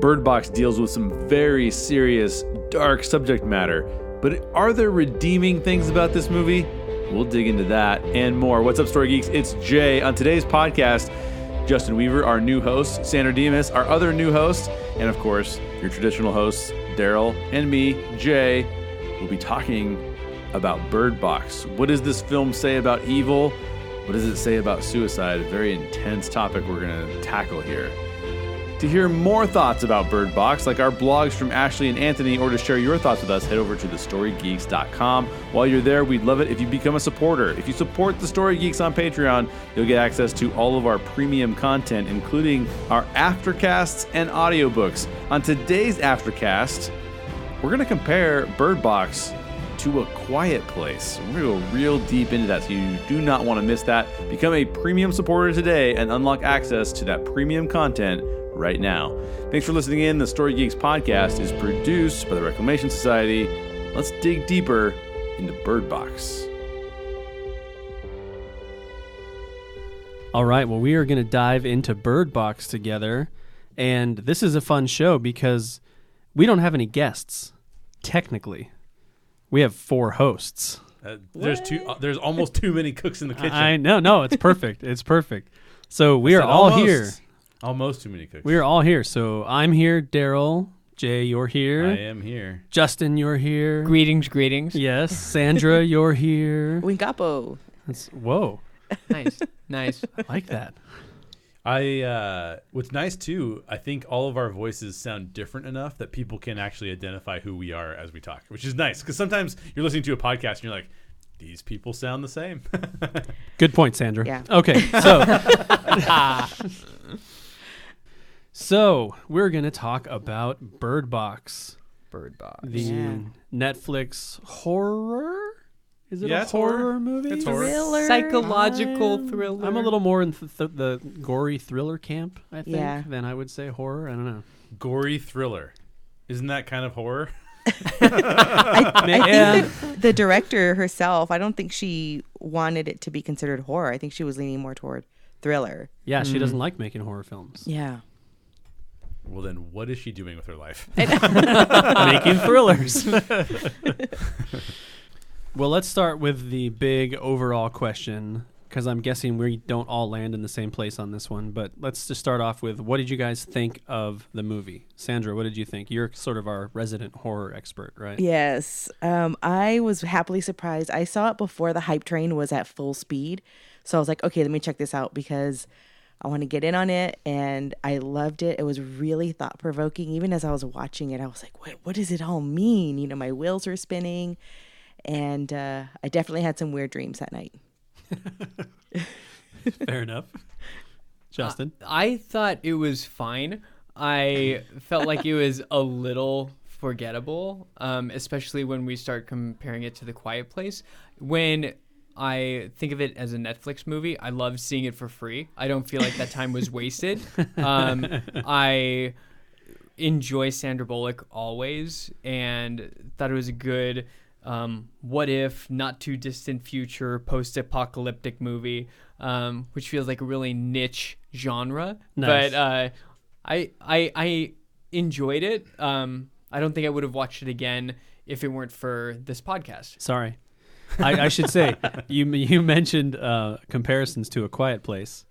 Bird Box deals with some very serious, dark subject matter. But are there redeeming things about this movie? We'll dig into that and more. What's up, Story Geeks? It's Jay. On today's podcast, Justin Weaver, our new host, Sandra Demas, our other new host, and of course, your traditional hosts, Daryl and me, Jay, will be talking about Bird Box. What does this film say about evil? What does it say about suicide? A very intense topic we're going to tackle here. To hear more thoughts about Bird Box, like our blogs from Ashley and Anthony, or to share your thoughts with us, head over to thestorygeeks.com. While you're there, we'd love it if you become a supporter. If you support the Story Geeks on Patreon, you'll get access to all of our premium content, including our aftercasts and audiobooks. On today's aftercast, we're going to compare Bird Box to a quiet place. We're going to go real deep into that, so you do not want to miss that. Become a premium supporter today and unlock access to that premium content right now. Thanks for listening in. The Story Geeks podcast is produced by the Reclamation Society. Let's dig deeper into Bird Box. All right, well, we are going to dive into Bird Box together. And this is a fun show because we don't have any guests, technically. We have four hosts. Uh, there's too. Uh, there's almost too many cooks in the kitchen. I know. No, it's perfect. it's perfect. So we are all almost. here. Almost too many cooks. We are all here. So I'm here. Daryl, Jay, you're here. I am here. Justin, you're here. Greetings, greetings. Yes, Sandra, you're here. Wingapo. That's, whoa, Nice, nice. I like that. I uh, what's nice too. I think all of our voices sound different enough that people can actually identify who we are as we talk, which is nice. Because sometimes you're listening to a podcast and you're like, these people sound the same. Good point, Sandra. Yeah. Okay, so so we're gonna talk about Bird Box, Bird box. the Yeah. Netflix horror. Is it Yeah, a it's horror. horror, movie? It's horror. Thriller. Psychological I'm- thriller. I'm a little more in th- th- the gory thriller camp, I think, Yeah. than I would say horror. I don't know. Gory thriller. Isn't that kind of horror? I, I Yeah. think that the director herself, I don't think she wanted it to be considered horror. I think she was leaning more toward thriller. Yeah, Hmm. she doesn't like making horror films. Yeah. Well, then what is she doing with her life? making thrillers. well, let's start with the big overall question because I'm guessing we don't all land in the same place on this one. But let's just start off with what did you guys think of the movie? Sandra, what did you think? You're sort of our resident horror expert, right? Yes. Um, I was happily surprised. I saw it before the hype train was at full speed. So I was like, okay, let me check this out because I want to get in on it. And I loved it. It was really thought provoking. Even as I was watching it, I was like, what, what does it all mean? You know, my wheels were spinning. And uh, I definitely had some weird dreams that night. Fair enough. Justin? I thought it was fine. I felt like it was a little forgettable, um, especially when we start comparing it to The Quiet Place. When I think of it as a Netflix movie, I love seeing it for free. I don't feel like that time was wasted. Um, I enjoy Sandra Bullock always, and thought it was a good um, what if, not too distant future, post apocalyptic movie, um, which feels like a really niche genre. Nice. But uh, I, I, I enjoyed it. Um, I don't think I would have watched it again if it weren't for this podcast. Sorry. I, I should say, you, you mentioned uh, comparisons to A Quiet Place.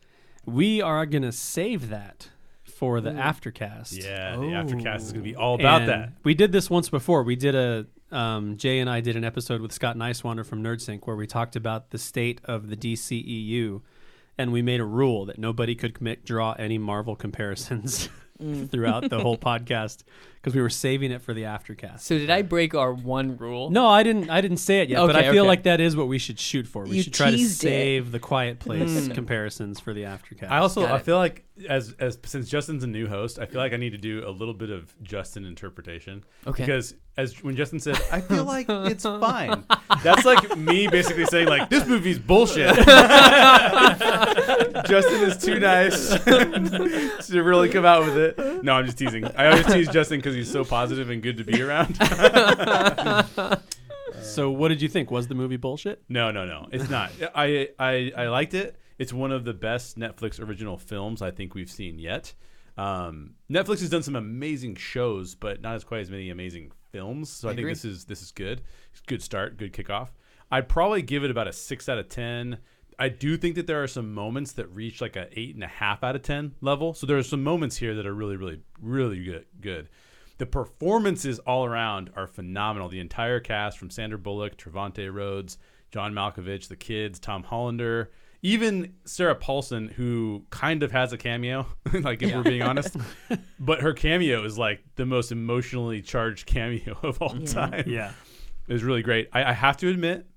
We are going to save that for the aftercast. Yeah, the aftercast is going to be all about And that. We did this once before. We did a um, Jay and I did an episode with Scott Niswander from NerdSync where we talked about the state of the DCEU, and we made a rule that nobody could commit, draw any Marvel comparisons throughout the whole podcast because we were saving it for the aftercast. So did I break our one rule? No, I didn't. I didn't say it yet, but I feel okay. like that is what we should shoot for. We You should try to teased it. save the Quiet hmm. Place comparisons for the aftercast. I also Got I it. feel like as as since Justin's a new host, I feel like I need to do a little bit of Justin interpretation. Okay. Because as when Justin said, I feel like it's fine. That's like me basically saying like this movie's bullshit. Justin is too nice to really come out with it. No, I'm just teasing. I always tease Justin because he's so positive and good to be around. so, what did you think? Was the movie bullshit? No, no, no. It's not. I, I I liked it. It's one of the best Netflix original films I think we've seen yet. Um, Netflix has done some amazing shows, but not as quite as many amazing films. So I, I think agree. this is this is good. It's a good start, good kickoff. I'd probably give it about a six out of ten. I do think that there are some moments that reach like a eight and a half out of ten level. So there are some moments here that are really, really, really good. Good. The performances all around are phenomenal. The entire cast from Sandra Bullock, Trevante Rhodes, John Malkovich, the kids, Tom Hollander, even Sarah Paulson, who kind of has a cameo, like if we're being honest. but her cameo is like the most emotionally charged cameo of all time. Yeah. It was really great. I, I have to admit,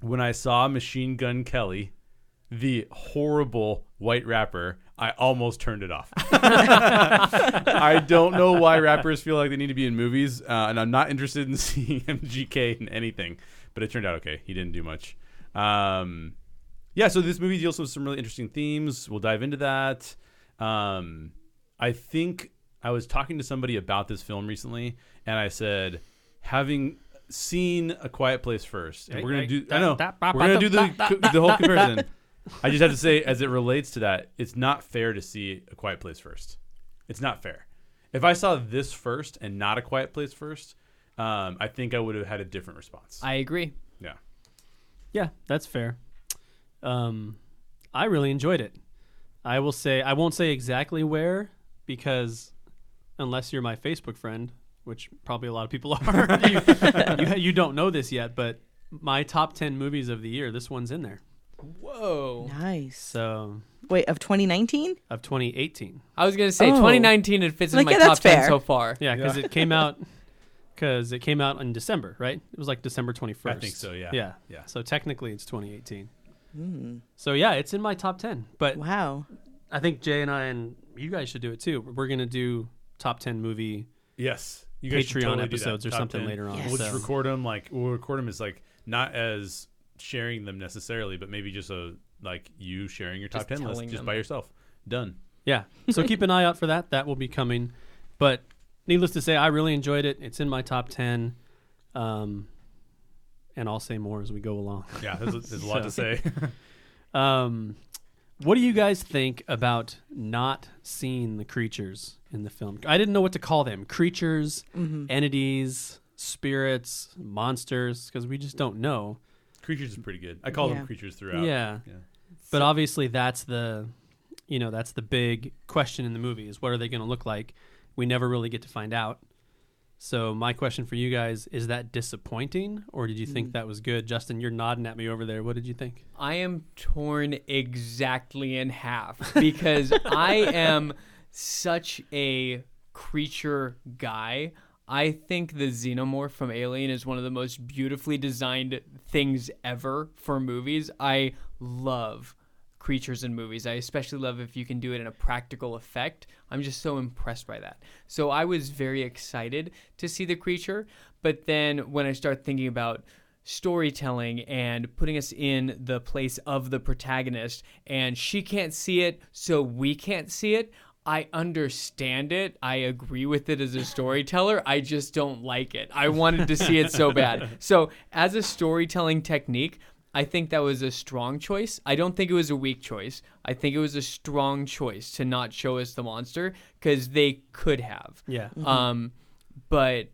when I saw Machine Gun Kelly, the horrible white rapper, I almost turned it off. I don't know why rappers feel like they need to be in movies, uh, and I'm not interested in seeing MGK in anything. But it turned out okay. He didn't do much. Um, yeah, so this movie deals with some really interesting themes. We'll dive into that. Um, I think I was talking to somebody about this film recently, and I said, having seen A Quiet Place first, and we're gonna do. I know we're gonna do the the whole comparison. I just have to say, as it relates to that, it's not fair to see A Quiet Place first. It's not fair. If I saw this first and not A Quiet Place first, um, I think I would have had a different response. I agree. yeah. Yeah, that's fair. Um, I really enjoyed it. I will say I won't say exactly where because unless you're my Facebook friend, which probably a lot of people are, you, you, you don't know this yet. But my top ten movies of the year, this one's in there. Whoa. Nice. So Wait, of 2019? of 2018. I was gonna say Oh. 2019. It fits in Like, my yeah, top that's 10 fair. so far. Yeah, because it came out because it came out in December, right? It was like December 21st. I think so, yeah. Yeah. Yeah. So technically, it's 2018. Mm. So yeah, it's in my top 10. But Wow. I think Jay and I and you guys should do it too. We're gonna do top 10 movie. Yes. You guys should Patreon totally do that. episodes or Top something 10. later on, We'll just so- record them like we'll record them as like not as sharing them necessarily, but maybe just a like you sharing your top Just ten list telling just them. by yourself. Done. Yeah. So keep an eye out for that. That will be coming. But needless to say, I really enjoyed it. It's in my top 10. Um, and I'll say more as we go along. Yeah, there's, a- there's a lot to say. Um, what do you guys think about not seeing the creatures in the film? I didn't know what to call them creatures, entities, spirits, monsters, because we just don't know. Creatures is pretty good. I call Yeah. them creatures throughout. Yeah. Yeah. But obviously, that's the, you know, that's the big question in the movie is what are they going to look like? We never really get to find out. So my question for you guys is that disappointing, or did you think mm. that was good? Justin, you're nodding at me over there. What did you think? I am torn exactly in half because I am such a creature guy. I think the xenomorph from Alien is one of the most beautifully designed things ever for movies. I love creatures in movies. I especially love if you can do it in a practical effect. I'm just so impressed by that. So I was very excited to see the creature, but then when I start thinking about storytelling and putting us in the place of the protagonist and she can't see it so we can't see it I understand it. I agree with it as a storyteller. I just don't like it. I wanted to see it so bad. So, as a storytelling technique, I think that was a strong choice. I don't think it was a weak choice. I think it was a strong choice to not show us the monster because they could have. Yeah. Um, but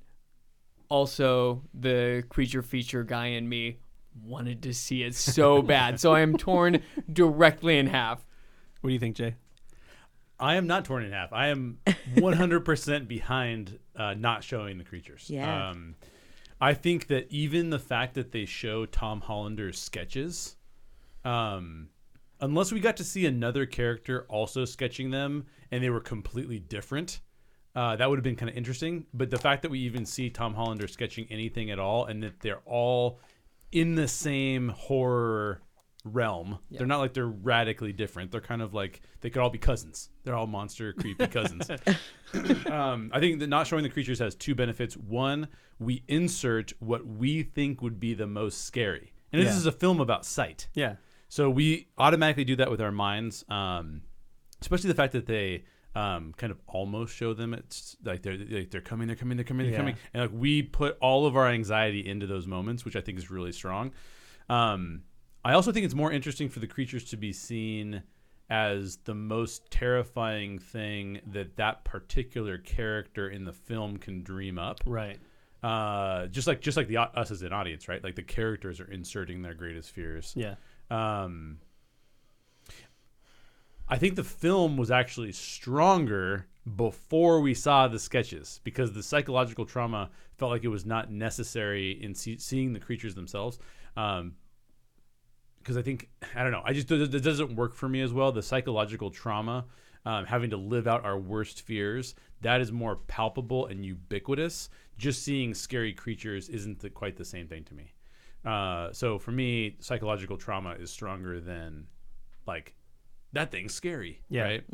also the creature feature guy in me wanted to see it so bad. So I am torn directly in half. What do you think, Jay? I am not torn in half. I am 100% behind uh, not showing the creatures. Yeah. Um, I think that even the fact that they show Tom Hollander's sketches, um, unless we got to see another character also sketching them and they were completely different, uh, that would have been kind of interesting. But the fact that we even see Tom Hollander sketching anything at all and that they're all in the same horror realm, they're not like they're radically different. They're kind of like they could all be cousins. They're all monster, creepy cousins. um, I think that not showing the creatures has two benefits. One, we insert what we think would be the most scary. And this is a film about sight. Yeah. So we automatically do that with our minds, um, especially the fact that they um, kind of almost show them. It's like they're like they're coming, they're coming, they're coming, they're Yeah. coming, and like we put all of our anxiety into those moments, which I think is really strong. Um, I also think it's more interesting for the creatures to be seen as the most terrifying thing that that particular character in the film can dream up. Right. Uh, just like just like the us as an audience, right? Like the characters are inserting their greatest fears. Yeah. Um, I think the film was actually stronger before we saw the sketches because the psychological trauma felt like it was not necessary in see- seeing the creatures themselves. Um, because I think I don't know. I just it doesn't work for me as well. The psychological trauma, um, having to live out our worst fears, that is more palpable and ubiquitous. Just seeing scary creatures isn't the, quite the same thing to me. Uh, so for me, psychological trauma is stronger than like that thing's scary. Yeah. Right.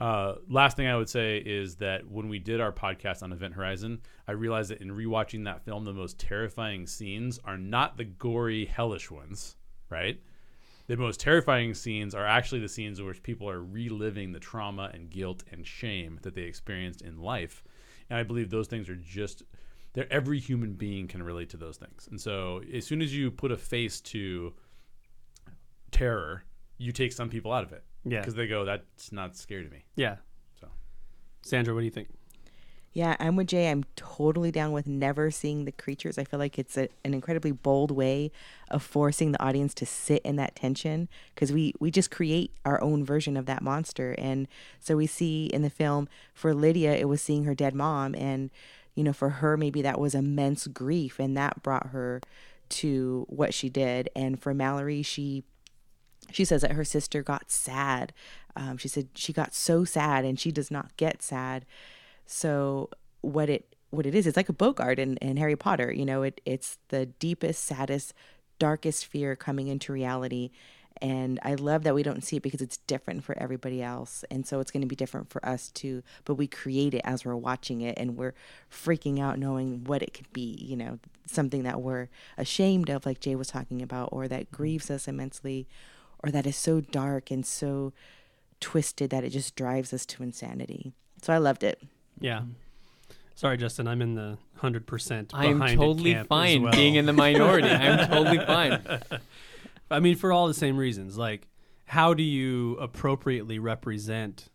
Uh, last thing I would say is that when we did our podcast on Event Horizon, I realized that in rewatching that film, the most terrifying scenes are not the gory, hellish ones. Right. The most terrifying scenes are actually the scenes in which people are reliving the trauma and guilt and shame that they experienced in life. And I believe those things are just they're every human being can relate to those things. And so as soon as you put a face to terror, you take some people out of it. Yeah. Because they go, that's not scary to me. Yeah. So Sandra, what do you think? Yeah, I'm with Jay. I'm totally down with never seeing the creatures. I feel like it's a, an incredibly bold way of forcing the audience to sit in that tension because we we just create our own version of that monster. And so we see in the film for Lydia, it was seeing her dead mom, and you know, for her maybe that was immense grief, and that brought her to what she did. And for Mallory, she she says that her sister got sad. Um, she said she got so sad, and she does not get sad. So what it what it is, it's like a Boggart in, in Harry Potter. You know, it it's the deepest, saddest, darkest fear coming into reality. And I love that we don't see it because it's different for everybody else. And so it's going to be different for us too. But we create it as we're watching it and we're freaking out knowing what it could be, you know, something that we're ashamed of, like Jay was talking about, or that grieves us immensely, or that is so dark and so twisted that it just drives us to insanity. So I loved it. Yeah. Mm-hmm. Sorry, Justin. I'm in the hundred percent. I'm totally fine being in the minority. I'm totally fine. I mean, for all the same reasons. Like, how do you appropriately represent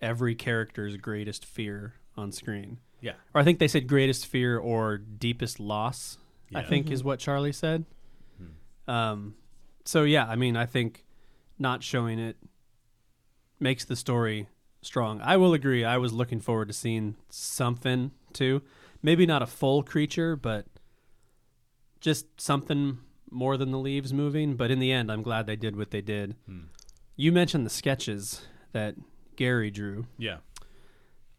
every character's greatest fear on screen? Yeah. Or I think they said greatest fear or deepest loss. I Yeah. think is mm-hmm. what Charlie said. Hmm. Um, so yeah, I mean, I think not showing it makes the story strong. I will agree. I was looking forward to seeing something too. Maybe not a full creature, but just something more than the leaves moving. But in the end, I'm glad they did what they did. Hmm. You mentioned the sketches that Gary drew. Yeah.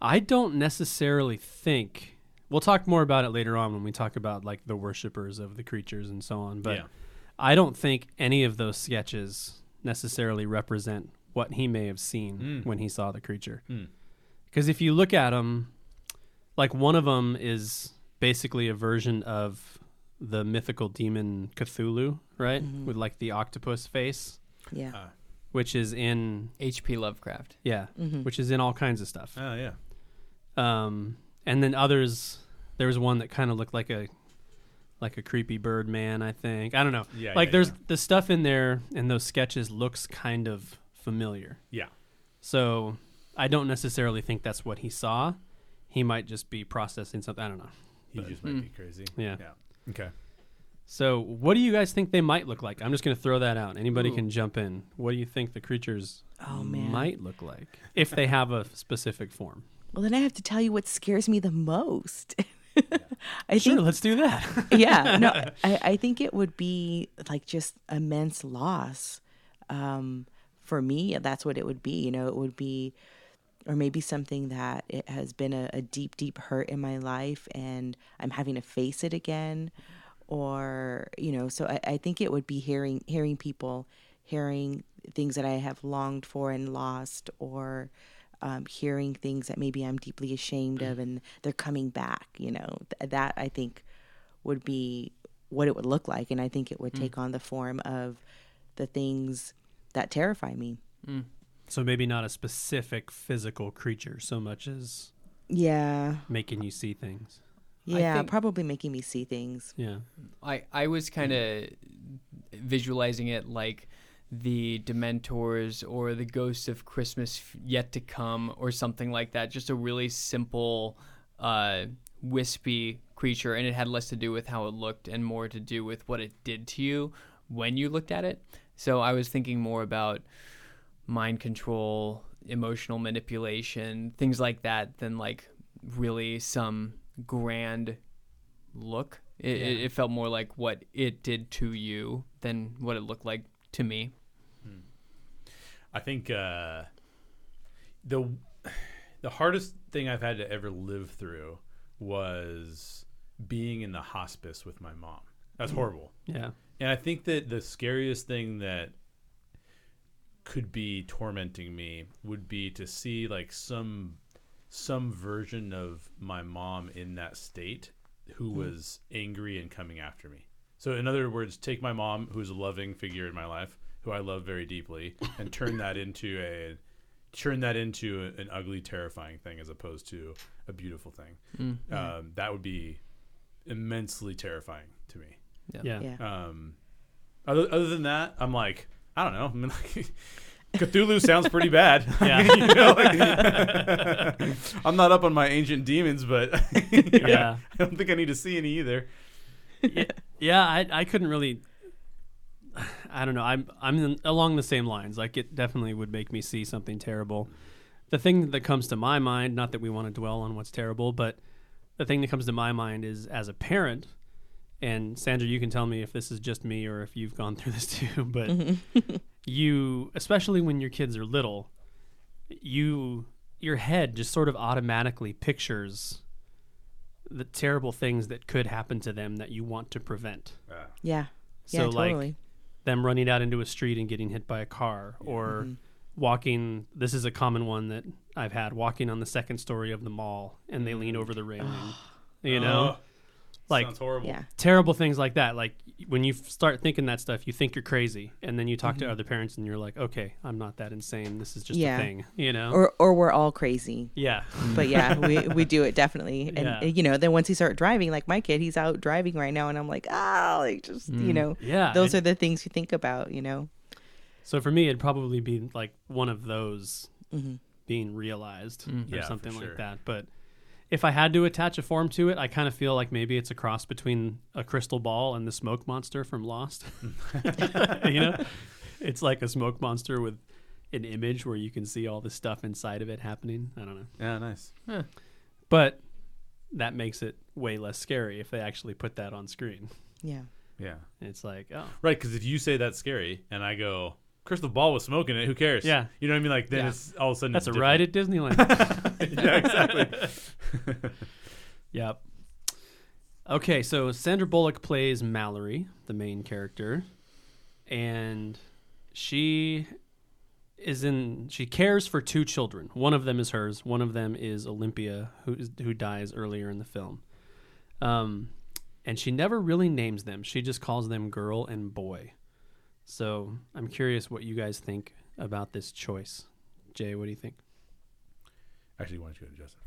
I don't necessarily think we'll talk more about it later on when we talk about like the worshippers of the creatures and so on. But Yeah. I don't think any of those sketches necessarily represent what he may have seen Mm. when he saw the creature. Mm. Because if you look at them, like one of them is basically a version of the mythical demon Cthulhu, right? With like the octopus face, Yeah. Uh, which is in H.P. Lovecraft. yeah, which is in all kinds of stuff. oh yeah. Um, and then others, there was one that kind of looked like a like a creepy bird man. I think I don't know. Yeah, like yeah, there's yeah. the stuff in there and those sketches looks kind of familiar. Yeah. So I don't necessarily think that's what he saw. He might just be processing something. I don't know. He But- just might Mm. be crazy. Yeah. Yeah. Okay. So what do you guys think they might look like? I'm just going to throw that out. Anybody Ooh. can jump in. What do you think the creatures Oh, man. might look like if they have a specific form? Well, then I have to tell you what scares me the most. I Sure, think, let's do that. yeah, no, I, I think it would be like just immense loss. Um, for me, that's what it would be. You know, it would be, or maybe something that it has been a, a deep, deep hurt in my life, and I'm having to face it again. Or you know, so I, I think it would be hearing hearing people, hearing things that I have longed for and lost, or um, hearing things that maybe I'm deeply ashamed of, and they're coming back. You know, Th- that I think would be what it would look like, and I think it would take on the form of the things that terrify me. so maybe not a specific physical creature so much as Yeah, making you see things. yeah, think- probably making me see things. Yeah. I, I was kind of visualizing it like the Dementors or the Ghosts of Christmas Yet to Come or something like that. Just a really simple, uh, wispy creature, and it had less to do with how it looked and more to do with what it did to you when you looked at it. So I was thinking more about mind control, emotional manipulation, things like that, than like really some grand look. It, it, it felt more like what it did to you than what it looked like to me. I think uh, the the hardest thing I've had to ever live through was being in the hospice with my mom. That's horrible. Yeah. And I think that the scariest thing that could be tormenting me would be to see like some some version of my mom in that state who was angry and coming after me. So in other words, take my mom who's a loving figure in my life, who I love very deeply, and turn that into a turn that into an ugly, terrifying thing as opposed to a beautiful thing. Um, that would be immensely terrifying to. Yeah. Yeah. Um, other, other than that, I'm like, I don't know. I mean, like, Cthulhu sounds pretty bad. Yeah. You know, like- I'm not up on my ancient demons, but Yeah. I don't think I need to see any either. Yeah, I I couldn't really. I don't know. I'm I'm in, along the same lines. Like it definitely would make me see something terrible. The thing that comes to my mind, not that we want to dwell on what's terrible, but the thing that comes to my mind is as a parent. And Sandra, you can tell me if this is just me or if you've gone through this too. But you, especially when your kids are little, you your head just sort of automatically pictures the terrible things that could happen to them that you want to prevent. Yeah. So Yeah, like totally. them running out into a street and getting hit by a car or Mm-hmm. walking this is a common one that I've had walking on the second story of the mall and they lean over the railing. you know? Like sounds horrible. Yeah. terrible things like that. Like when you f- start thinking that stuff, you think you're crazy and then you talk Mm-hmm. to other parents and you're like, "Okay, I'm not that insane. This is just Yeah. a thing." You know? Or or we're all crazy. yeah. But yeah, we, we do it definitely. And Yeah. you know, then once you start driving, like my kid, he's out driving right now and I'm like, ah, like just you know, Yeah. those and- are the things you think about, you know. So for me, it'd probably be like one of those Mm-hmm. being realized or Yeah, something sure. like that. But if I had to attach a form to it, I kind of feel like maybe it's a cross between a crystal ball and the smoke monster from Lost. you know, it's like a smoke monster with an image where you can see all the stuff inside of it happening. I don't know, Yeah, nice. but that makes it way less scary if they actually put that on screen. Yeah. Yeah. It's like, oh, Right, because if you say that's scary and I go, crystal ball with smoke in it, who cares? Yeah. You know what I mean? Like, then Yeah. it's all of a sudden that's a it's ride at Disneyland. yeah, exactly. Yep. Okay, so Sandra Bullock plays Mallory, the main character, and she is in. She cares for two children. One of them is hers. One of them is Olympia, who is, who dies earlier in the film. Um, and she never really names them. She just calls them girl and boy. So I'm curious what you guys think about this choice. Jay, what do you think? Actually, why don't you go to Justin?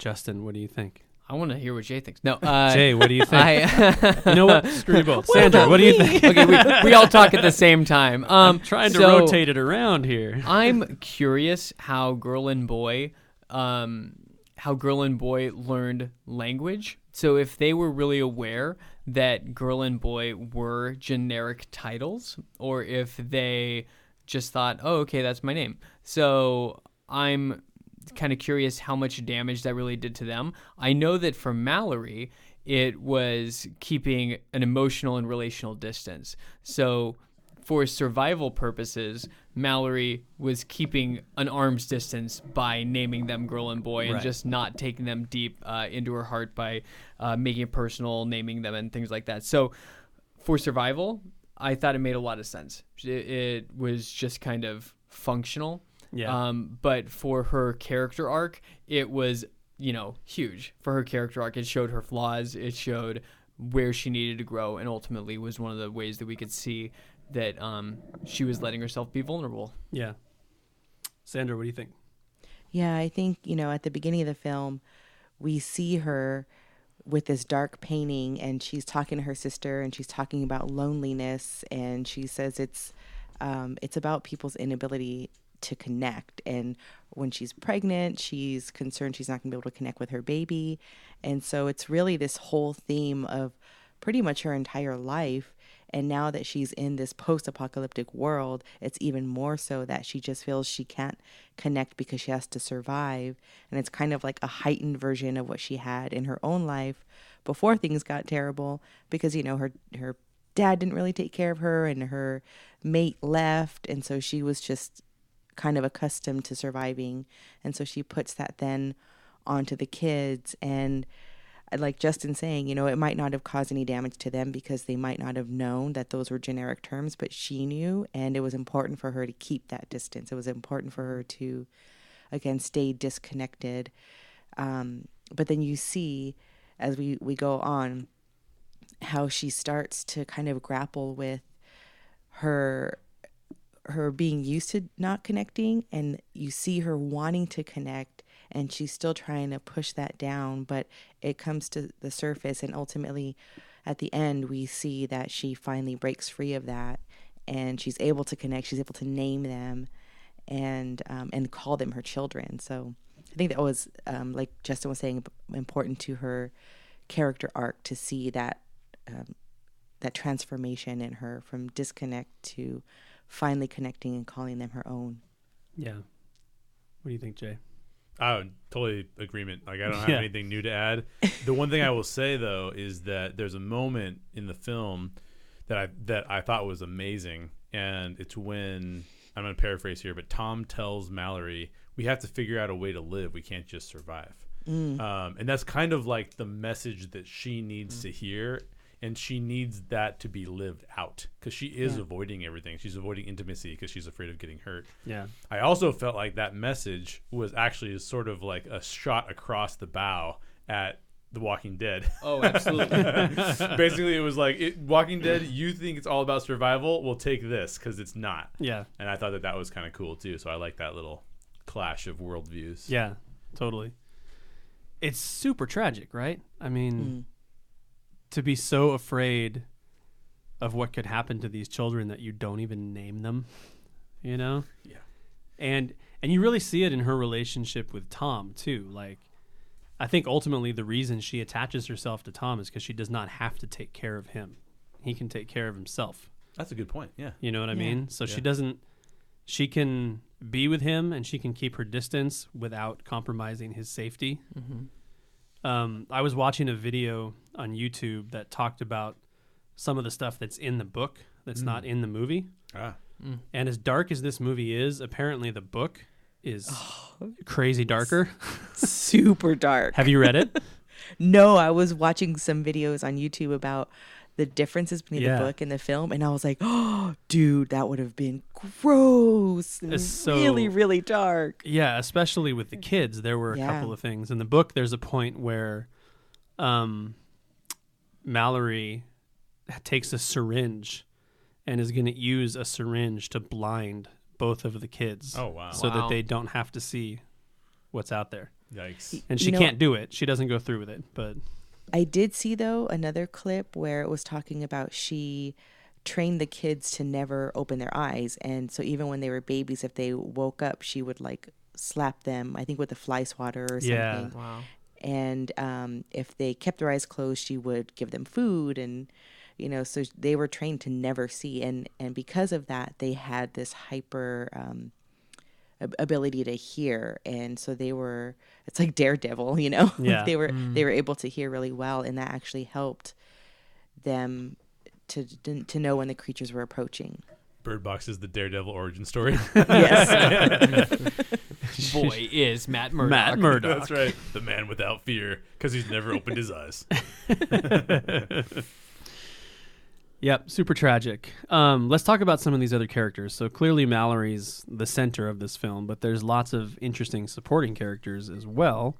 Justin, what do you think? I want to hear what Jay thinks. No, uh, Jay, what do you think? I, you know what? Screw you both. Sandra, what do you think? okay, we, we all talk at the same time. Um, trying to so rotate it around here. I'm curious how girl and boy, um, how girl and boy learned language. So if they were really aware that girl and boy were generic titles, or if they just thought, "Oh, okay, that's my name." So I'm kind of curious how much damage that really did to them. I know that for Mallory, it was keeping an emotional and relational distance. So for survival purposes, Mallory was keeping an arm's distance by naming them girl and boy and Right. just not taking them deep uh, into her heart by uh, making it personal, naming them, and things like that. So for survival, I thought it made a lot of sense. It, it was just kind of functional. Yeah. Um, but for her character arc, it was, you know, huge. For her character arc, it showed her flaws. It showed where she needed to grow, and ultimately was one of the ways that we could see that um, she was letting herself be vulnerable. Yeah. Sandra, what do you think? Yeah, I think, you know, at the beginning of the film, we see her with this dark painting and she's talking to her sister and she's talking about loneliness and she says it's um, it's about people's inability to connect. And when she's pregnant, she's concerned she's not going to be able to connect with her baby. And so it's really this whole theme of pretty much her entire life. And now that she's in this post apocalyptic world, it's even more so that she just feels she can't connect because she has to survive. And it's kind of like a heightened version of what she had in her own life before things got terrible because, you know, her, her dad didn't really take care of her and her mate left. And so she was just kind of accustomed to surviving. And so she puts that then onto the kids. And like Justin saying, you know, it might not have caused any damage to them because they might not have known that those were generic terms, but she knew. And it was important for her to keep that distance. It was important for her to, again, stay disconnected. Um, but then you see as we, we go on how she starts to kind of grapple with her her being used to not connecting and you see her wanting to connect and she's still trying to push that down but it comes to the surface and ultimately at the end we see that she finally breaks free of that and she's able to connect she's able to name them and um, and call them her children. So i think that was um, like justin was saying important to her character arc to see that um, that transformation in her from disconnect to finally connecting and calling them her own. Yeah. What do you think, Jay? Oh, totally agreement. Like I don't have yeah. anything new to add. The one thing I will say though is that there's a moment in the film that I that I thought was amazing, and it's when I'm going to paraphrase here, but Tom tells Mallory, "We have to figure out a way to live. We can't just survive." Mm. Um, and that's kind of like the message that she needs mm. to hear and she needs that to be lived out because she is yeah. avoiding everything. She's avoiding intimacy because she's afraid of getting hurt. Yeah. I also felt like that message was actually sort of like a shot across the bow at The Walking Dead. Oh, absolutely. Basically, it was like it, Walking Dead. You think it's all about survival? We'll take this because it's not. Yeah. And I thought that that was kind of cool too. So I like that little clash of worldviews. Yeah, totally. It's super tragic, right? I mean. Mm to be so afraid of what could happen to these children that you don't even name them, you know? Yeah. And and you really see it in her relationship with Tom too. Like I think ultimately the reason she attaches herself to Tom is because she does not have to take care of him. He can take care of himself. That's a good point. Yeah. You know what I Yeah. mean? So Yeah. she doesn't she can be with him and she can keep her distance without compromising his safety. Mm-hmm. Um, I was watching a video on YouTube that talked about some of the stuff that's in the book that's not in the movie. Ah. And as dark as this movie is, apparently the book is crazy darker. Super dark. Have you read it? No, I was watching some videos on YouTube about the differences between Yeah. the book and the film, and I was like, "Oh, dude, that would have been gross. and so- really, really dark." yeah, especially with the kids, there were a Yeah. couple of things. In the book, there's a point where um, Mallory takes a syringe and is going to use a syringe to blind both of the kids. Oh wow. so Wow. that they don't have to see what's out there. Yikes. And You she know- can't do it. She doesn't go through with it. But I did see though another clip where it was talking about she trained the kids to never open their eyes, and so even when they were babies, if they woke up, she would like slap them. I think with a fly swatter or something. Yeah. Wow. and um, if they kept their eyes closed she would give them food and you know so they were trained to never see and and because of that they had this hyper um, ab- ability to hear and so they were it's like daredevil you know Yeah. they were mm. they were able to hear really well and that actually helped them to to know when the creatures were approaching Bird Box is the Daredevil origin story. yes Boy, is Matt Murdock. Matt Murdock. That's right. The man without fear because he's never opened his eyes. Yep, super tragic. Um, let's talk about some of these other characters. So clearly Mallory's the center of this film, but there's lots of interesting supporting characters as well.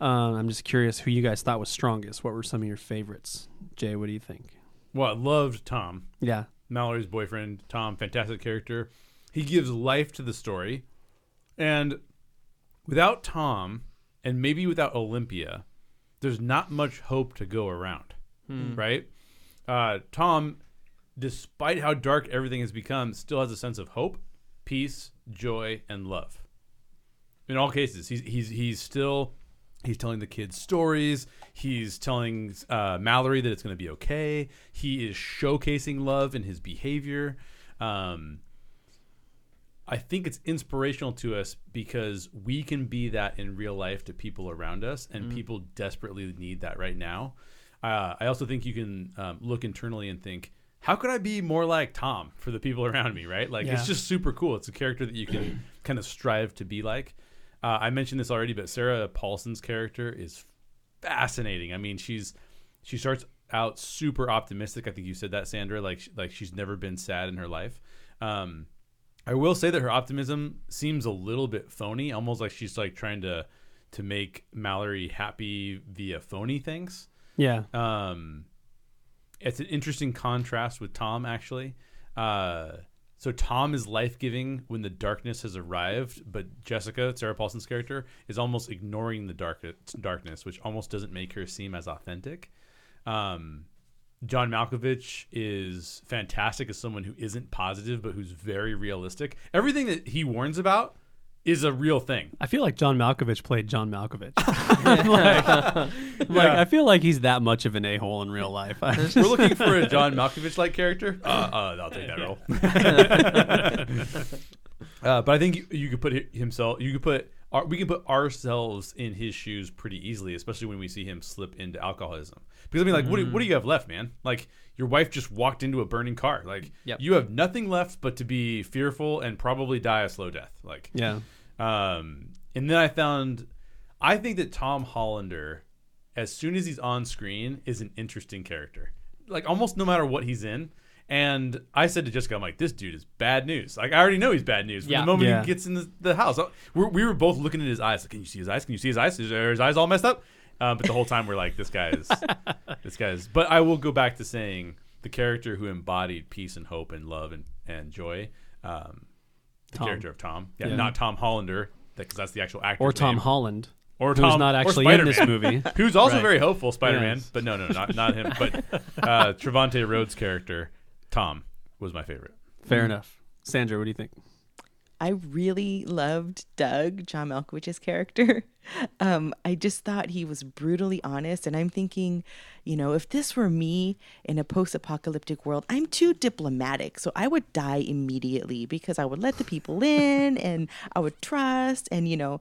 Um, I'm just curious who you guys thought was strongest. What were some of your favorites? Jay, what do you think? Well, I loved Tom. Yeah, Mallory's boyfriend, Tom, fantastic character. He gives life to the story. And without Tom, and maybe without Olympia, there's not much hope to go around, right? Uh, Tom despite how dark everything has become, still has a sense of hope, peace, joy, and love. In all cases, he's he's he's still he's telling the kids stories. He's telling uh, Mallory that it's going to be okay. He is showcasing love in his behavior. Um, I think it's inspirational to us because we can be that in real life to people around us, and people desperately need that right now. Uh, I also think you can um, look internally and think, how could I be more like Tom for the people around me, right? Like, Yeah. it's just super cool. It's a character that you can kind of strive to be like. Uh, I mentioned this already, but Sarah Paulson's character is fascinating. I mean, she's she starts out super optimistic. I think you said that, Sandra. Like, like she's never been sad in her life. Um, I will say that her optimism seems a little bit phony, almost like she's like trying to to make Mallory happy via phony things. Yeah. Um, it's an interesting contrast with Tom, actually. Uh, so Tom is life giving when the darkness has arrived, but Jessica, Sarah Paulson's character, is almost ignoring the dark darkness, which almost doesn't make her seem as authentic. Um, John Malkovich is fantastic as someone who isn't positive but who's very realistic. Everything that he warns about is a real thing. I feel like John Malkovich played John Malkovich. like, like, I feel like he's that much of an a hole in real life. I just- We're looking for a John Malkovich like character. Uh, uh, I'll take that role. uh, but I think you, you could put hi- himself. You could put. Our, we can put ourselves in his shoes pretty easily, especially when we see him slip into alcoholism. Because I mean, like, what, do, what do you have left, man? Like, your wife just walked into a burning car. Like, Yep. you have nothing left but to be fearful and probably die a slow death. Like, yeah. um, and then I found, I think that Tom Hollander, as soon as he's on screen, is an interesting character. Like almost no matter what he's in. And I said to Jessica, I'm like, this dude is bad news. Like I already know he's bad news from Yeah. the moment Yeah. he gets in the, the house. We're, we were both looking at his eyes. Like, can you see his eyes? Can you see his eyes? Is are his eyes all messed up? Um, but the whole time we're like, this guy is, this guy is. But I will go back to saying the character who embodied peace and hope and love and and joy. Um, the Tom. character of Tom. Yeah, Yeah. not Tom Hollander, because that's the actual actor. Or Tom Holland, or who's Tom, not or actually in this Spider-Man, movie. Who's also Right. very hopeful, Spider-Man. Yes. But no, no, not not him. But uh, Trevante Rhodes' character, Tom, was my favorite. Fair enough. Sandra, what do you think? I really loved Doug, John Malkovich's character. Um, I just thought he was brutally honest. And I'm thinking, you know, if this were me in a post apocalyptic world, I'm too diplomatic. So I would die immediately because I would let the people in and I would trust and, you know,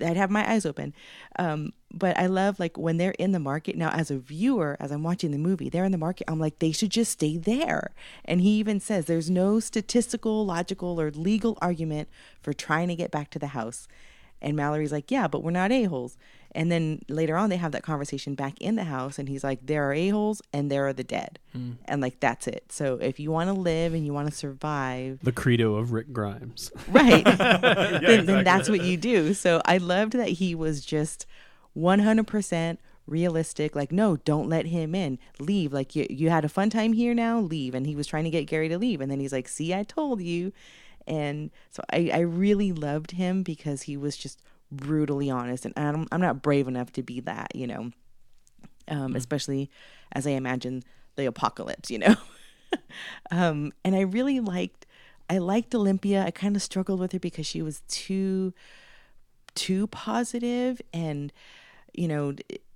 I'd have my eyes open. Um, but I love like when they're in the market now as a viewer, as I'm watching the movie, they're in the market. I'm like, they should just stay there. And he even says there's no statistical, logical, or legal argument for trying to get back to the house. And Mallory's like, yeah, but we're not a-holes. And then later on, they have that conversation back in the house, and he's like, there are a-holes and there are the dead. Hmm. And like, that's it. So if you want to live and you want to survive, The credo of Rick Grimes. right. Then, then that's what you do. So i loved that he was just 100% realistic like no don't let him in. Leave. Like you, you had a fun time here now? Leave. And he was trying to get gary to leave. And then he's like see i told you. And so i, I really loved him because he was just brutally honest and I'm, I'm not brave enough to be that you know um, especially as i imagine the apocalypse you know um, and I really liked I liked Olympia. I kind of struggled with her because she was too too positive and you know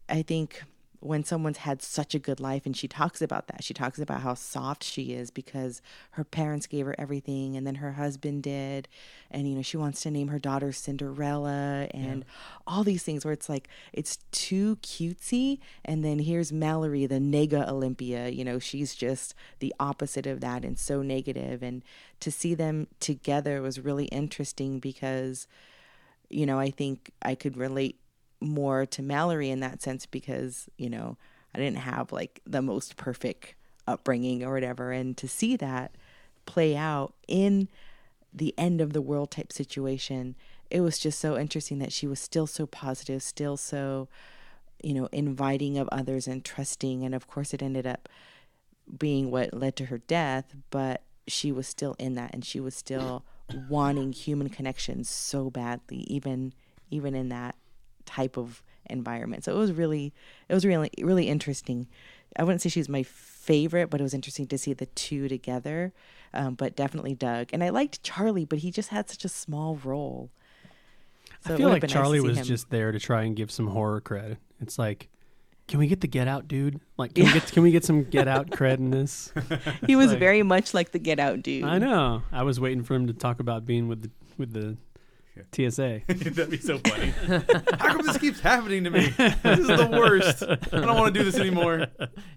I think when someone's had such a good life and she talks about that. She talks about how soft she is because her parents gave her everything and then her husband did. And you know she wants to name her daughter Cinderella and all these things where it's like it's too cutesy. And then here's Mallory the nega Olympia. You know she's just the opposite of that and so negative. And to see them together was really interesting because you know I think I could relate more to Mallory in that sense because, you know, I didn't have like the most perfect upbringing or whatever. And to see that play out in the end of the world type situation, it was just so interesting that she was still so positive, still so, you know, inviting of others and trusting. And of course, it ended up being what led to her death, but she was still in that and she was still wanting human connections so badly, even even in that type of environment. So it was really it was really really interesting. I wouldn't say she's my favorite, but it was interesting to see the two together. Um, but definitely Doug, and I liked Charlie, but he just had such a small role. So I feel like been nice Charlie was him. just there to try and give some horror cred. It's like, can we get the Get Out dude? Like, can we get can we get some Get Out cred in this? He was like- very much like the Get Out dude. I know. I was waiting for him to talk about being with the with the TSA. That'd be so funny. How come this keeps happening to me? This is the worst. I don't want to do this anymore.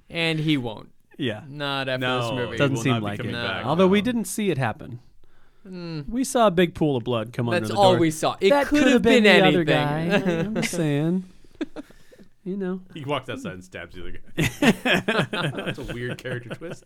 And he won't. Yeah, Not after No, this movie. doesn't will seem not be like it. coming back. Although we No. didn't see it happen. Mm, We saw a big pool of blood come under that's the all door. we saw. It that could could have been, the anything. other guy. I'm just saying. You know. He walks outside and stabs the other guy. That's a weird character twist.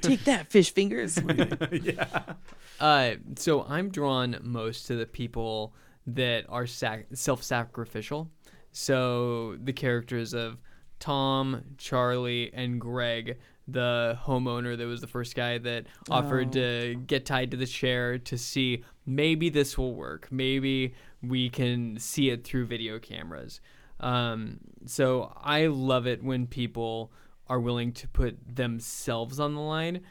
Take that, fish fingers. yeah. Uh, so I'm drawn most to the people that are sac- self-sacrificial. So the characters of Tom, Charlie, and Greg, the homeowner that was the first guy that offered to get tied to the chair to see maybe this will work. Maybe we can see it through video cameras. Um, so I love it when people are willing to put themselves on the line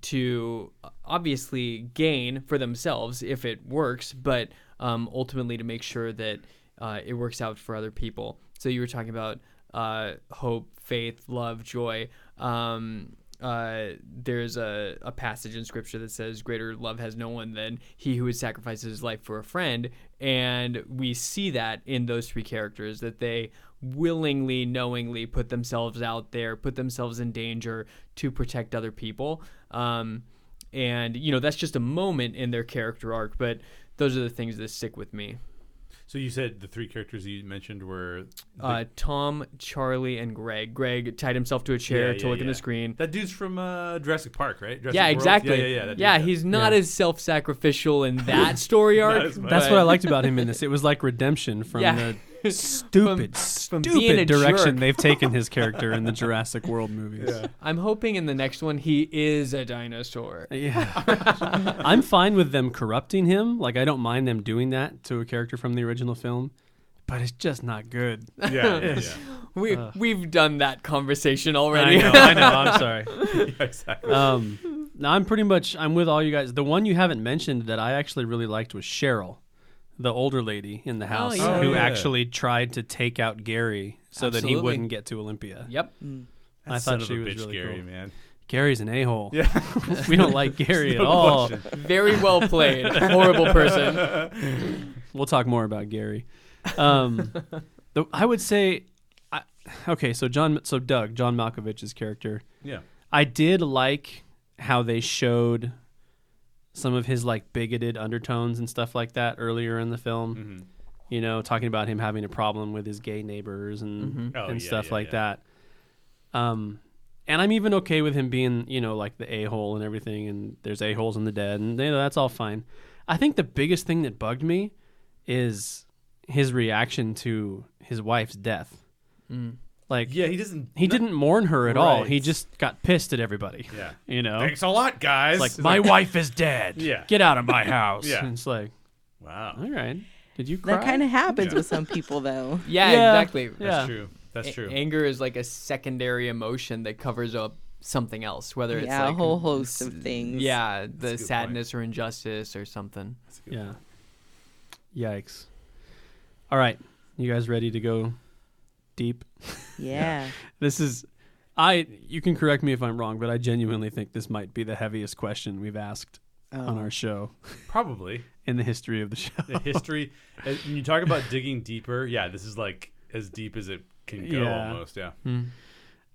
to uh, obviously gain for themselves if it works, but um, ultimately to make sure that uh, it works out for other people. So you were talking about uh, hope, faith, love, joy. Um, uh, there's a, a passage in scripture that says, Greater love has no one than he who would sacrifice his life for a friend. And we see that in those three characters that they willingly, knowingly put themselves out there, put themselves in danger to protect other people. Um, and, you know, that's just a moment in their character arc, but those are the things that stick with me. So you said the three characters you mentioned were the- Uh, Tom, Charlie, and Greg. Greg tied himself to a chair Yeah, to yeah, look in yeah. the screen. that dude's from uh, Jurassic Park, right? Jurassic yeah, World? exactly. Yeah, yeah, yeah. that dude, yeah. he's not Yeah. as self-sacrificial in that story arc. as much. That's but- what I liked about him in this. It was like redemption from Yeah. the stupid, from being a stupid direction jerk. they've taken his character in the Jurassic World movies. Yeah. I'm hoping in the next one he is a dinosaur. Yeah. I'm fine with them corrupting him. Like I don't mind them doing that to a character from the original film, but it's just not good. Yeah, yeah, yeah. We Ugh. we've done that conversation I already. know, I know. I'm sorry. yeah, exactly. Um, now I'm pretty much I'm with all you guys. The one you haven't mentioned that I actually really liked was Cheryl, the older lady in the house yeah. who Oh, yeah. actually tried to take out Gary so that he Absolutely. wouldn't get to Olympia. yep. I That thought of she a was bitch, really Gary, cool. man. Gary's an a-hole. Yeah. we don't like Gary at all. question. Very well played. Horrible person. We'll talk more about Gary. Um, the, I would say, I, okay, so John, so Doug, John Malkovich's character, Yeah. I did like how they showed some of his like bigoted undertones and stuff like that earlier in the film. hmm You know, talking about him having a problem with his gay neighbors and Mhm. Oh, and yeah, stuff yeah, like yeah. that. Um, and I'm even okay with him being, you know, like the a hole and everything. And there's a holes in the dead, and you know, that's all fine. I think the biggest thing that bugged me is his reaction to his wife's death. Mm. Like Yeah, he doesn't. he not- didn't mourn her at all. He just got pissed at everybody. Yeah. You know, Thanks a lot, guys. it's like It's my wife is dead. Yeah. get out of my house. Yeah. And it's like, Wow. all right, did you cry? That kind of happens Yeah. with some people, though. Yeah, Yeah. exactly. That's Yeah. true. That's A- true. anger is like a secondary emotion that covers up something else, whether it's Yeah, a whole host of things. Yeah, a the good sadness or injustice or something. That's a good Yeah. point. Yikes. All right, you guys ready to go deep? Yeah. This is I you can correct me if I'm wrong, but I genuinely think this might be the heaviest question we've asked on Oh. our show Probably in the history of the show. the history. uh, when you talk about digging deeper, yeah, this is like as deep as it can go, Yeah. almost. Yeah.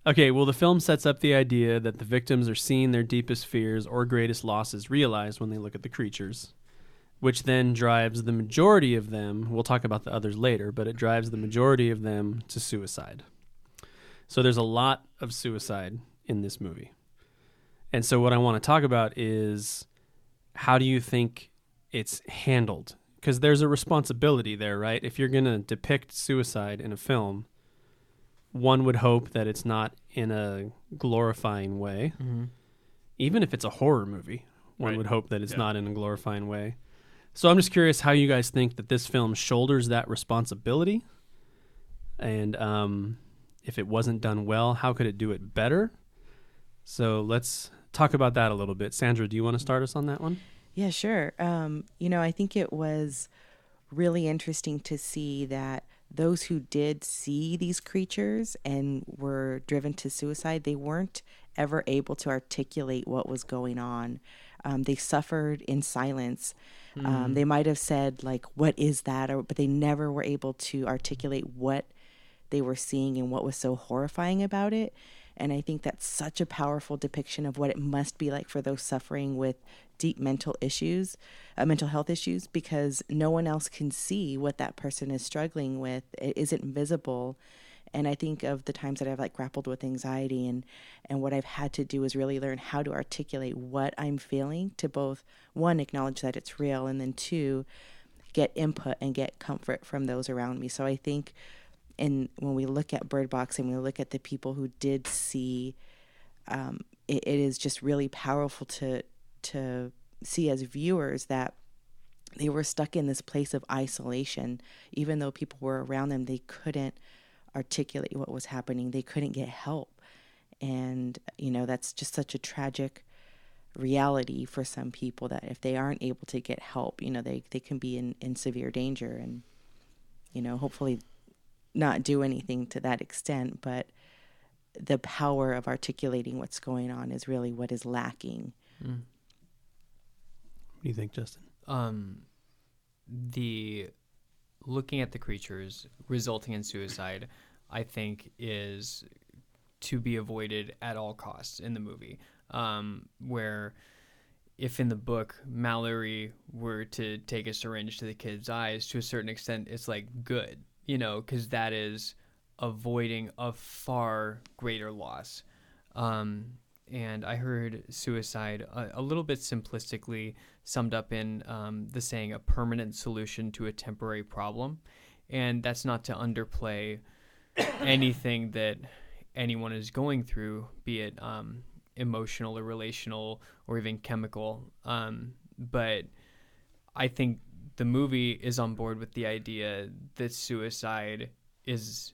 Okay, well the film sets up the idea that the victims are seeing their deepest fears or greatest losses realized when they look at the creatures, which then drives the majority of them, we'll talk about the others later, but it drives the majority of them to suicide. So there's a lot of suicide in this movie. And so what I want to talk about is how do you think it's handled? Because there's a responsibility there, right? If you're going to depict suicide in a film, one would hope that it's not in a glorifying way. Mm-hmm. Even if it's a horror movie, one Right. would hope that it's Yeah. not in a glorifying way. So I'm just curious how you guys think that this film shoulders that responsibility, and um, if it wasn't done well, how could it do it better? So let's talk about that a little bit. Sandra, do you want to start us on that one? Yeah, sure. Um, you know, I think it was really interesting to see that those who did see these creatures and were driven to suicide, they weren't ever able to articulate what was going on. Um, they suffered in silence. Um, they might have said like, "What is that?" or but they never were able to articulate what they were seeing and what was so horrifying about it. And I think that's such a powerful depiction of what it must be like for those suffering with deep mental issues, uh, mental health issues, because no one else can see what that person is struggling with. It isn't visible. And I think of the times that I've like grappled with anxiety and and what I've had to do is really learn how to articulate what I'm feeling to both one acknowledge that it's real and then two get input and get comfort from those around me. So I think and when we look at Bird Box and we look at the people who did see, um, it, it is just really powerful to to see as viewers that they were stuck in this place of isolation. Even though people were around them, they couldn't articulate what was happening. They couldn't get help, and you know that's just such a tragic reality for some people that if they aren't able to get help, you know they they can be in in severe danger and you know hopefully not do anything to that extent, but the power of articulating what's going on is really what is lacking. What do you think, Justin? um, the looking at the creatures resulting in suicide, I think, is to be avoided at all costs in the movie. Um, where if in the book Mallory were to take a syringe to the kid's eyes, to a certain extent, it's like good, you know, because that is avoiding a far greater loss. Um, and I heard suicide a, a little bit simplistically summed up in um, the saying a permanent solution to a temporary problem. And that's not to underplay anything that anyone is going through, be it um, emotional or relational or even chemical. Um, but I think the movie is on board with the idea that suicide is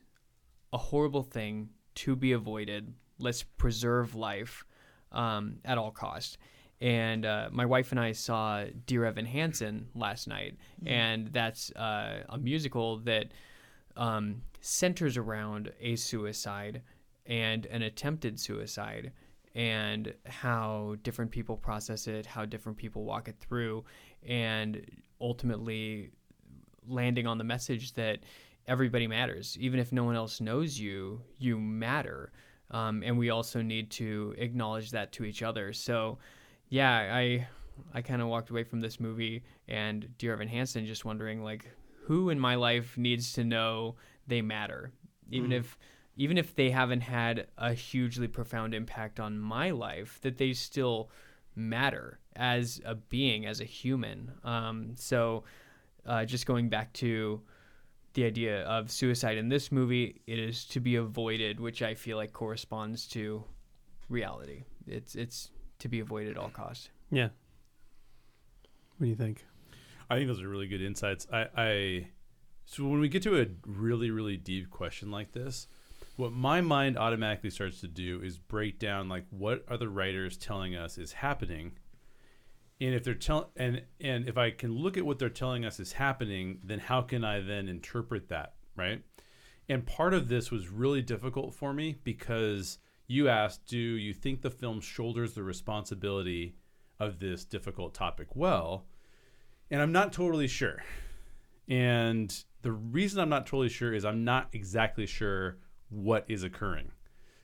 a horrible thing to be avoided. Let's preserve life um, at all cost. And uh, my wife and I saw Dear Evan Hansen last night, and that's uh, a musical that um, centers around a suicide and an attempted suicide and how different people process it, how different people walk it through, and ultimately landing on the message that everybody matters. Even if no one else knows you, you matter. Um, and we also need to acknowledge that to each other. So, yeah, I I kind of walked away from this movie and Dear Evan Hansen just wondering like who in my life needs to know they matter, even if even if they haven't had a hugely profound impact on my life, that they still matter as a being, as a human. Um, so, uh, just going back to the idea of suicide in this movie, it is to be avoided, which I feel like corresponds to reality. It's it's to be avoided at all costs. Yeah. What do you think? I think those are really good insights. I, I so when we get to a really really deep question like this, what my mind automatically starts to do is break down like what are the writers telling us is happening, and if they're telling and and if I can look at what they're telling us is happening, then how can I then interpret that right? And part of this was really difficult for me because you asked, do you think the film shoulders the responsibility of this difficult topic well? And I'm not totally sure. And the reason I'm not totally sure is I'm not exactly sure what is occurring.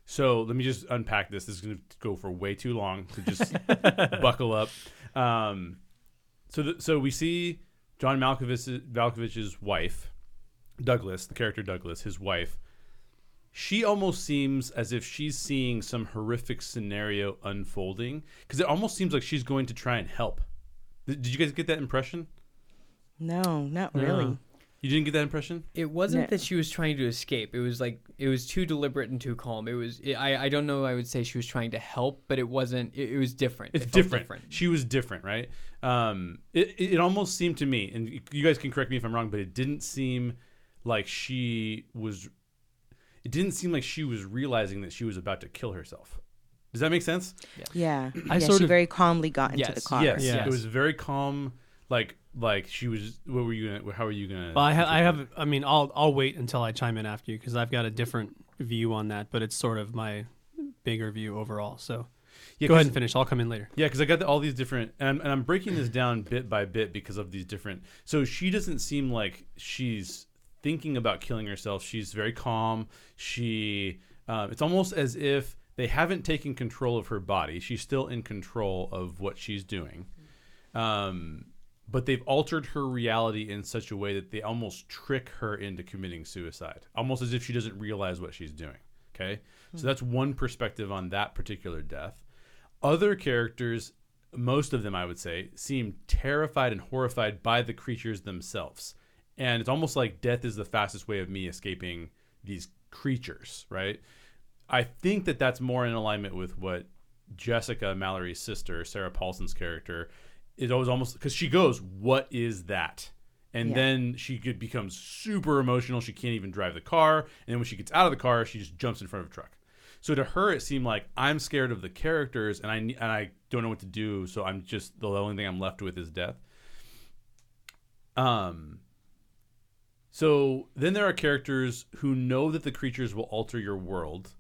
So let me just unpack this. This is going to go for way too long. So just buckle up. Um, so, th- so we see John Malkovich, Malkovich's wife, Douglas, the character Douglas, his wife. She almost seems as if she's seeing some horrific scenario unfolding because it almost seems like she's going to try and help. Th- Did you guys get that impression? No, not really. You didn't get that impression? It wasn't No. that she was trying to escape. It was like it was too deliberate and too calm. It was. It, I. I don't know. I would say she was trying to help, but it wasn't. It, it was different. It's It felt different. She was different, right? Um, it, it it almost seemed to me, and you guys can correct me if I'm wrong, but it didn't seem like she was. It didn't seem like she was realizing that she was about to kill herself. Does that make sense? Yeah. I yeah, sort she of- very calmly got into the car. Yes. Yes. It was very calm. Like like she was. What were you gonna? How are you gonna? Well, I, ha- I have. I mean, I'll I'll wait until I chime in after you because I've got a different view on that, but it's sort of my bigger view overall. So Yeah, go ahead and finish. I'll come in later. Yeah, because I got the, all these different, and I'm, and I'm breaking this down bit by bit because of these different. So she doesn't seem like she's thinking about killing herself. She's very calm. She, um, it's almost as if they haven't taken control of her body. She's still in control of what she's doing, um, but they've altered her reality in such a way that they almost trick her into committing suicide, almost as if she doesn't realize what she's doing. Okay, so that's one perspective on that particular death other characters most of them i would say seem terrified and horrified by the creatures themselves and it's almost like death is the fastest way of me escaping these creatures right i think that that's more in alignment with what jessica mallory's sister sarah paulson's character is always almost because she goes what is that and Yeah. then she could becomes super emotional she can't even drive the car and then when she gets out of the car she just jumps in front of a truck so to her, it seemed like I'm scared of the characters, and I and I don't know what to do. So I'm just the only thing I'm left with is death. Um. So then there are characters who know that the creatures will alter your world,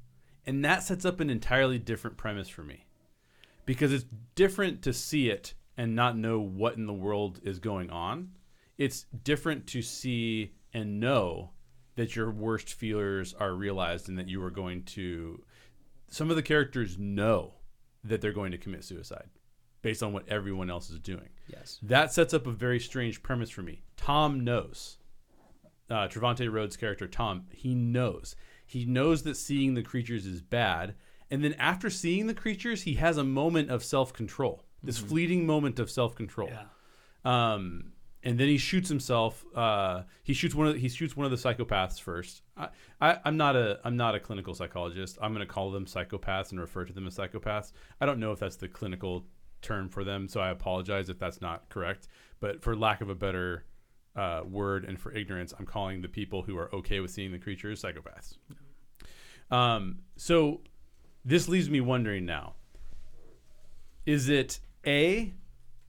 and that sets up an entirely different premise for me, because it's different to see it and not know what in the world is going on. It's different to see and know that your worst fears are realized and that you are going to some of the characters know that they're going to commit suicide based on what everyone else is doing. Yes. That sets up a very strange premise for me. Tom knows. Uh, Trevante Rhodes' character, Tom, he knows. He knows that seeing the creatures is bad. And then after seeing the creatures, he has a moment of self control, this fleeting moment of self control. Yeah. Um, and then he shoots himself. Uh, he shoots one of the, he shoots one of the psychopaths first. I, I, I'm not a I'm not a clinical psychologist. I'm going to call them psychopaths and refer to them as psychopaths. I don't know if that's the clinical term for them, so I apologize if that's not correct. But for lack of a better uh, word and for ignorance, I'm calling the people who are okay with seeing the creatures psychopaths. Um, so this leaves me wondering now: Is it a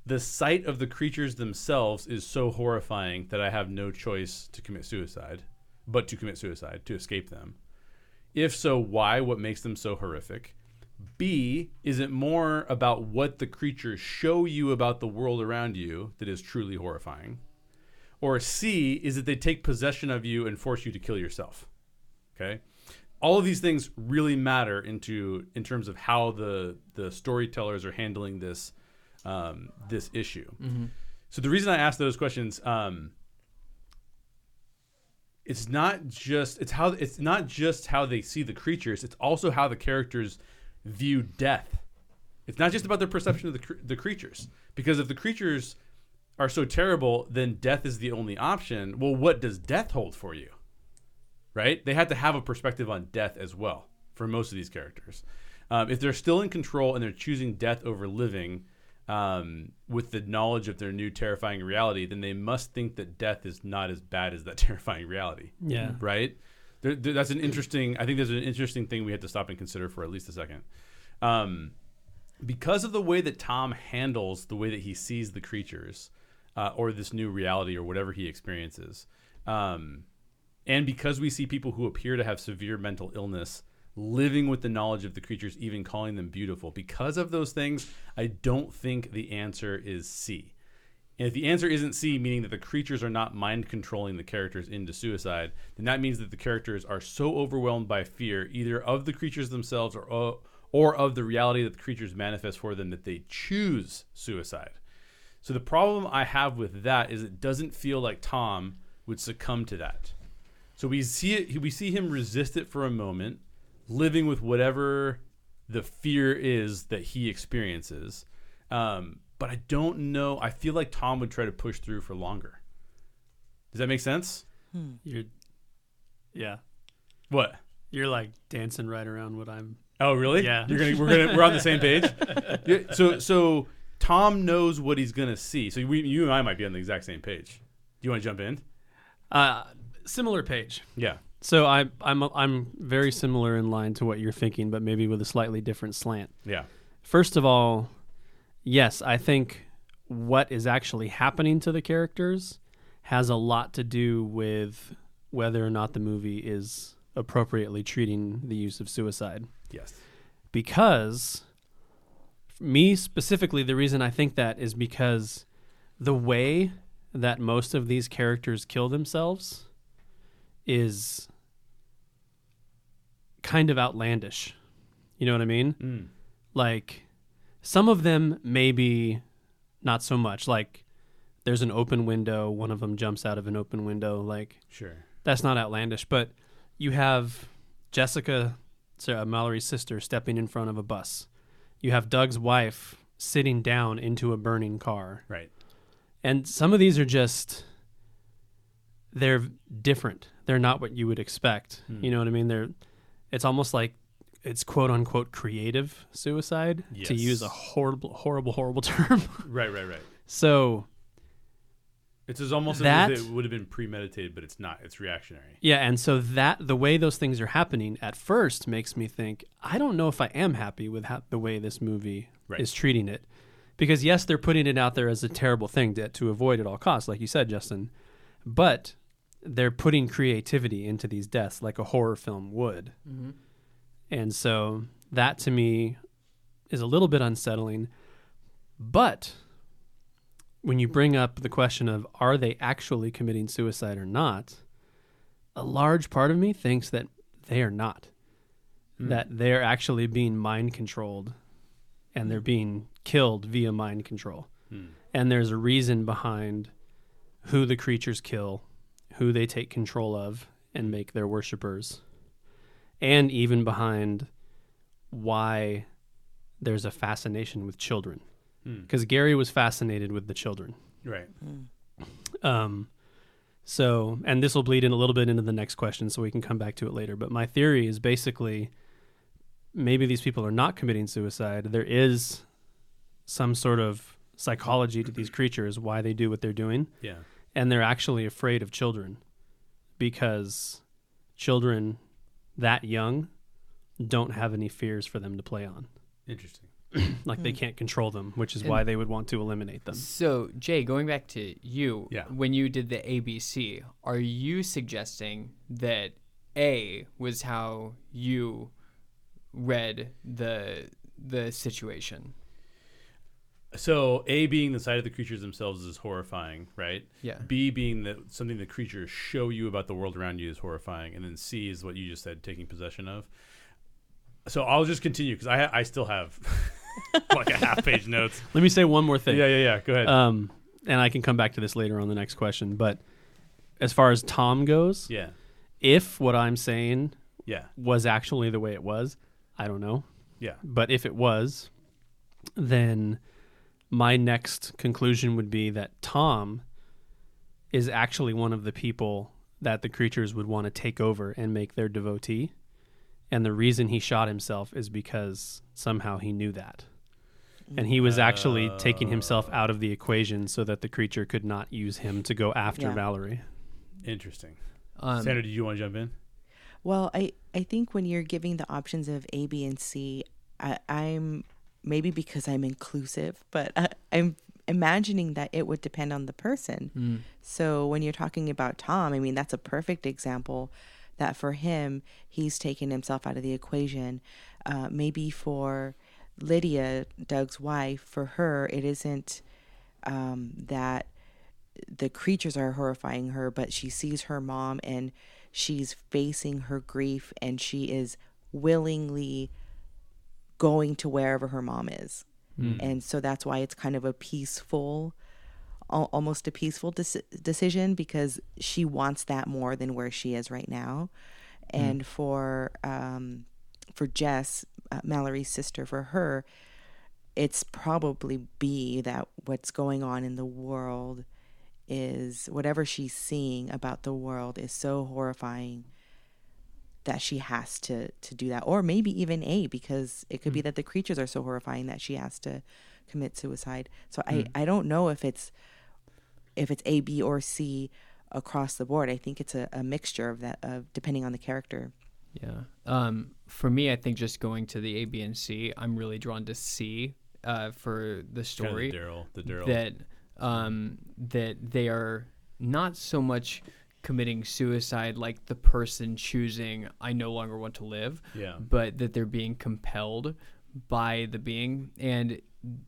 the sight of the creatures themselves is so horrifying that I have no choice to commit suicide, but to commit suicide to escape them. If so, why? What makes them so horrific? B, is it more about what the creatures show you about the world around you that is truly horrifying? Or C, is that they take possession of you and force you to kill yourself? Okay? All of these things really matter into in terms of how the the storytellers are handling this um, this issue. So the reason I ask those questions, um, it's not just it's how it's not just how they see the creatures. It's also how the characters view death. It's not just about their perception of the the creatures. Because if the creatures are so terrible, then death is the only option. Well, what does death hold for you? Right? They had to have a perspective on death as well for most of these characters. Um, if they're still in control and they're choosing death over living, um, with the knowledge of their new terrifying reality, then they must think that death is not as bad as that terrifying reality. Yeah. Right? There, there- that's an interesting. I think there's an interesting thing we have to stop and consider for at least a second. Um, because of the way that Tom handles the way that he sees the creatures, uh, or this new reality, or whatever he experiences, um, and because we see people who appear to have severe mental illness living with the knowledge of the creatures, even calling them beautiful, because of those things, I don't think the answer is C. And if the answer isn't C, meaning that the creatures are not mind controlling the characters into suicide, then that means that the characters are so overwhelmed by fear, either of the creatures themselves or uh, or of the reality that the creatures manifest for them, that they choose suicide. So the problem I have with that is it doesn't feel like Tom would succumb to that. So we see it, we see him resist it for a moment, living with whatever the fear is that he experiences. Um, but I don't know. I feel like Tom would try to push through for longer. Does that make sense? You're, yeah. What? You're like dancing right around what I'm. Oh, really? Yeah. You're gonna we're gonna we're on the same page. Yeah, so so Tom knows what he's gonna see. So we, you and I might be on the exact same page. Do you want to jump in? Uh, similar page. Yeah. So I, I'm I'm very similar in line to what you're thinking, but maybe with a slightly different slant. Yeah. First of all, yes, I think what is actually happening to the characters has a lot to do with whether or not the movie is appropriately treating the use of suicide. Yes. Because me specifically, the reason I think that is because the way that most of these characters kill themselves is kind of outlandish. You know what I mean? Mm. like some of them maybe not so much like there's an open window one of them jumps out of an open window like Sure. that's not outlandish but you have jessica Sarah, mallory's sister stepping in front of a bus you have doug's wife sitting down into a burning car Right. and some of these are just they're different they're not what you would expect Hmm. you know what i mean they're it's almost like it's quote unquote creative suicide to use a horrible horrible horrible term Right. Right. Right. so It's as almost That- as if it would have been premeditated, but it's not. It's reactionary. yeah and so that the way those things are happening at first makes me think i don't know if i am happy with how, the way this movie Right. is treating it because yes they're putting it out there as a terrible thing to, to avoid at all costs like you said justin but they're putting creativity into these deaths like a horror film would Mm-hmm. And so that to me is a little bit unsettling. But when you bring up the question of are they actually committing suicide or not, a large part of me thinks that they are not. That they're actually being mind controlled and they're being killed via mind control. Hmm. And there's a reason behind who the creatures kill, who they take control of and make their worshippers and even behind why there's a fascination with children. Hmm. Because Gary was fascinated with the children. Right. Um, so, and this will bleed in a little bit into the next question, so we can come back to it later. But my theory is basically maybe these people are not committing suicide. There is some sort of psychology to these creatures, why they do what they're doing Yeah. and they're actually afraid of children because children that young don't have any fears for them to play on. Interesting. Like they Hmm. can't control them, which is And- why they would want to eliminate them. So, Jay, going back to you, Yeah. when you did the ABC, are you suggesting that A was how you read the the situation? So A being the side of the creatures themselves is horrifying, right? Yeah. B being that something the creatures show you about the world around you is horrifying, and then C is what you just said, taking possession of. So I'll just continue because I I still have like a half page notes. Let me say one more thing. Yeah, yeah, yeah. Go ahead. Um, and I can come back to this later on the next question. But as far as Tom goes, yeah, if what I'm saying yeah, was actually the way it was, I don't know. yeah. But if it was, then my next conclusion would be that Tom is actually one of the people that the creatures would want to take over and make their devotee. And the reason he shot himself is because somehow he knew that. And he was actually taking himself out of the equation so that the creature could not use him to go after Yeah. Valerie. Interesting. Um, Sandra, did you want to jump in? Well, I, I think when you're giving the options of A, B, and C, I, I'm maybe because I'm inclusive, but I, I'm imagining that it would depend on the person. mm, So when you're talking about Tom, I mean, that's a perfect example that for him, he's taken himself out of the equation. Uh, maybe for Lydia, Doug's wife, for her, it isn't um, that the creatures are horrifying her, but she sees her mom and she's facing her grief and she is willingly going to wherever her mom is. And so that's why it's kind of a peaceful, almost a peaceful dec- decision because she wants that more than where she is right now. And for um, for Jess, uh, Mallory's sister, for her, it's probably B that what's going on in the world is whatever she's seeing about the world is so horrifying that she has to to do that. Or maybe even a because it could be that the creatures are so horrifying that she has to commit suicide. So i i don't know if it's if it's a b or c across the board. I think it's a, a mixture of that of depending on the character. Yeah. Um, for me, I think just going to the A, B, and C, I'm really drawn to C uh, for the Kind of story the Daryl, the Daryl. that um, that they are not so much committing suicide like the person choosing I no longer want to live, yeah. but that they're being compelled by the being and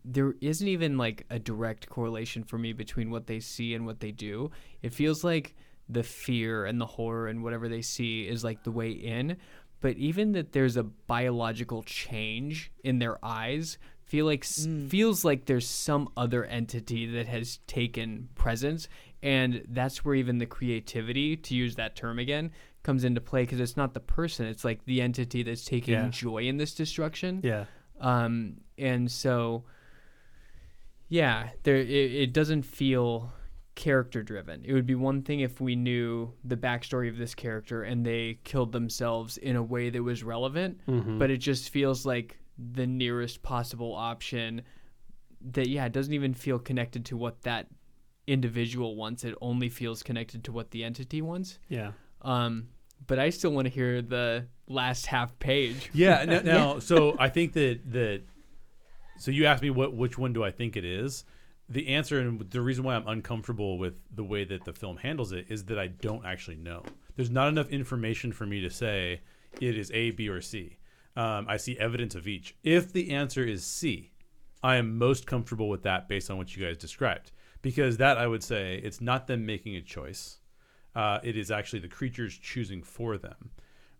there isn't even like a direct correlation for me between what they see and what they do. It feels like the fear and the horror and whatever they see is like the way in, but even that there's a biological change in their eyes feel like s feels like there's some other entity that has taken presence and that's where even the creativity to use that term again comes into play because it's not the person it's like the entity that's taking Yeah. joy in this destruction Yeah. um, and so, yeah, there it, it doesn't feel character driven. It would be one thing if we knew the backstory of this character and they killed themselves in a way that was relevant, Mhm. but it just feels like the nearest possible option that yeah, it doesn't even feel connected to what that individual wants. It only feels connected to what the entity wants. Yeah. Um, but I still want to hear the last half page. Yeah. Now, now so I think that that. So you asked me what which one do I think it is? The answer and the reason why I'm uncomfortable with the way that the film handles it is that I don't actually know. There's not enough information for me to say it is A, B, or C. Um, I see evidence of each. If the answer is C, I am most comfortable with that based on what you guys described. Because that I would say it's not them making a choice. Uh, it is actually the creatures choosing for them.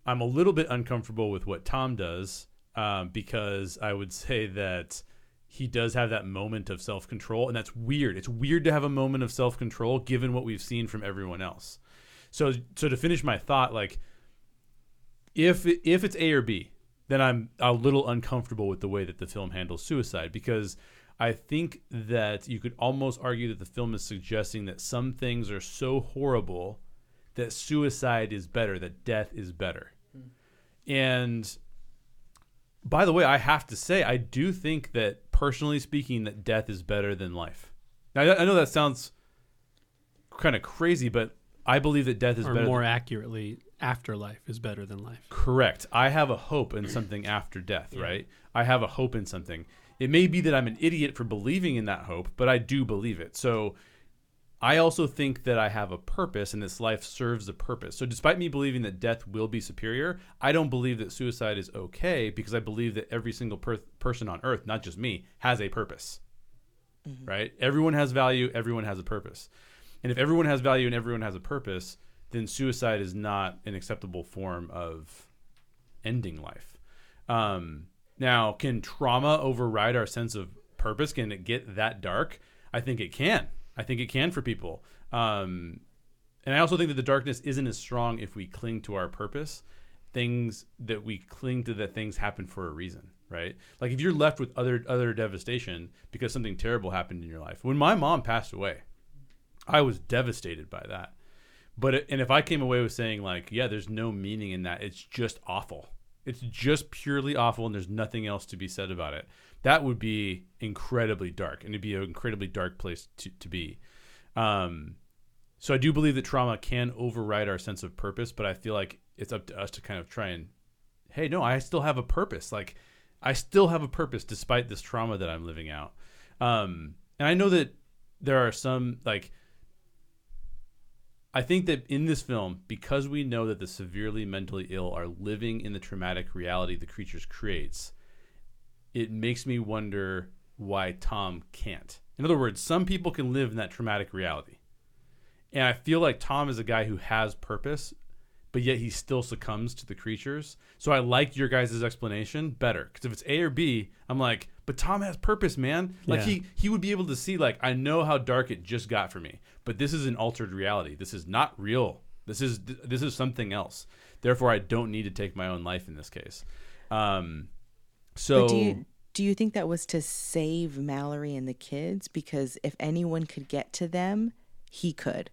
I'm a little bit uncomfortable with what Tom does um, because I would say that he does have that moment of self control, and that's weird. It's weird to have a moment of self control given what we've seen from everyone else. So, so to finish my thought, like if if it's A or B, then I'm a little uncomfortable with the way that the film handles suicide because I think that you could almost argue that the film is suggesting that some things are so horrible that suicide is better, that death is better. And by the way, I have to say, I do think that personally speaking, that death is better than life. Now, I I know that sounds kind of crazy, but I believe that death is Or better. more than, accurately, afterlife is better than life. Correct. I have a hope in something after death, right? I have a hope in something. It may be that I'm an idiot for believing in that hope, but I do believe it. So I also think that I have a purpose and this life serves a purpose. So despite me believing that death will be superior, I don't believe that suicide is okay because I believe that every single per- person on earth, not just me, has a purpose. Right? Everyone has value, everyone has a purpose. And if everyone has value and everyone has a purpose, then suicide is not an acceptable form of ending life. Um, now, can trauma override our sense of purpose? Can it get that dark? I think it can. I think it can for people. Um, and I also think that the darkness isn't as strong if we cling to our purpose. Things that we cling to that things happen for a reason, right? Like if you're left with other other devastation because something terrible happened in your life. When my mom passed away, I was devastated by that. But and if I came away with saying like, yeah, there's no meaning in that. It's just awful. It's just purely awful and there's nothing else to be said about it. That would be incredibly dark and it'd be an incredibly dark place to, to be. Um, so I do believe that trauma can override our sense of purpose, but I feel like it's up to us to kind of try and, hey, no, I still have a purpose. Like I still have a purpose despite this trauma that I'm living out. Um, and I know that there are some like I think that in this film, because we know that the severely mentally ill are living in the traumatic reality the creatures creates, it makes me wonder why Tom can't. In other words, some people can live in that traumatic reality. And I feel like Tom is a guy who has purpose, but yet he still succumbs to the creatures. So I like your guys' explanation better. Because if it's A or B, I'm like, but Tom has purpose, man. Like Yeah. he he would be able to see, like, I know how dark it just got for me, but this is an altered reality. This is not real. This is this is something else. Therefore, I don't need to take my own life in this case. Um, so do you do you think that was to save Mallory and the kids? Because if anyone could get to them, he could.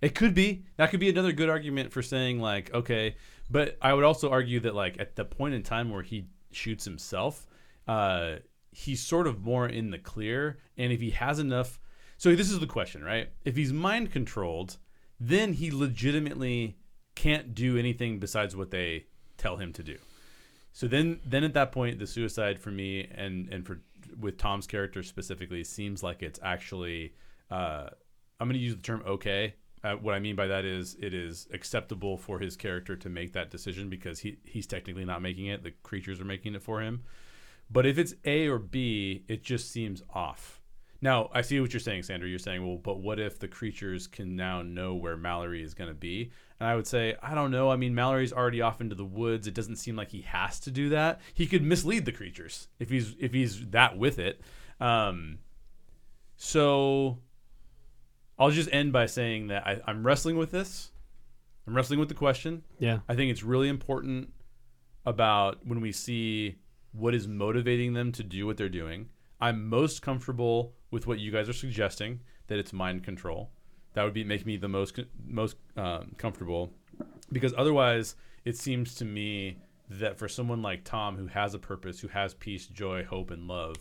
It could be. That could be another good argument for saying like, okay, but I would also argue that like at the point in time where he shoots himself, uh, he's sort of more in the clear, and if he has enough, so this is the question, right? If he's mind controlled, then he legitimately can't do anything besides what they tell him to do. So then, then at that point, the suicide for me and and for with Tom's character specifically seems like it's actually uh, I'm going to use the term okay. Uh, what I mean by that is it is acceptable for his character to make that decision because he he's technically not making it; the creatures are making it for him. But if it's A or B, it just seems off. Now, I see what you're saying, Sandra. You're saying, well, but what if the creatures can now know where Mallory is going to be? And I would say, I don't know. I mean, Mallory's already off into the woods. It doesn't seem like he has to do that. He could mislead the creatures if he's if he's that with it. Um, so I'll just end by saying that I, I'm wrestling with this. I'm wrestling with the question. Yeah. I think it's really important about when we see what is motivating them to do what they're doing. I'm most comfortable with what you guys are suggesting that it's mind control. That would be make me the most most um, comfortable because otherwise it seems to me that for someone like Tom who has a purpose, who has peace, joy, hope, and love,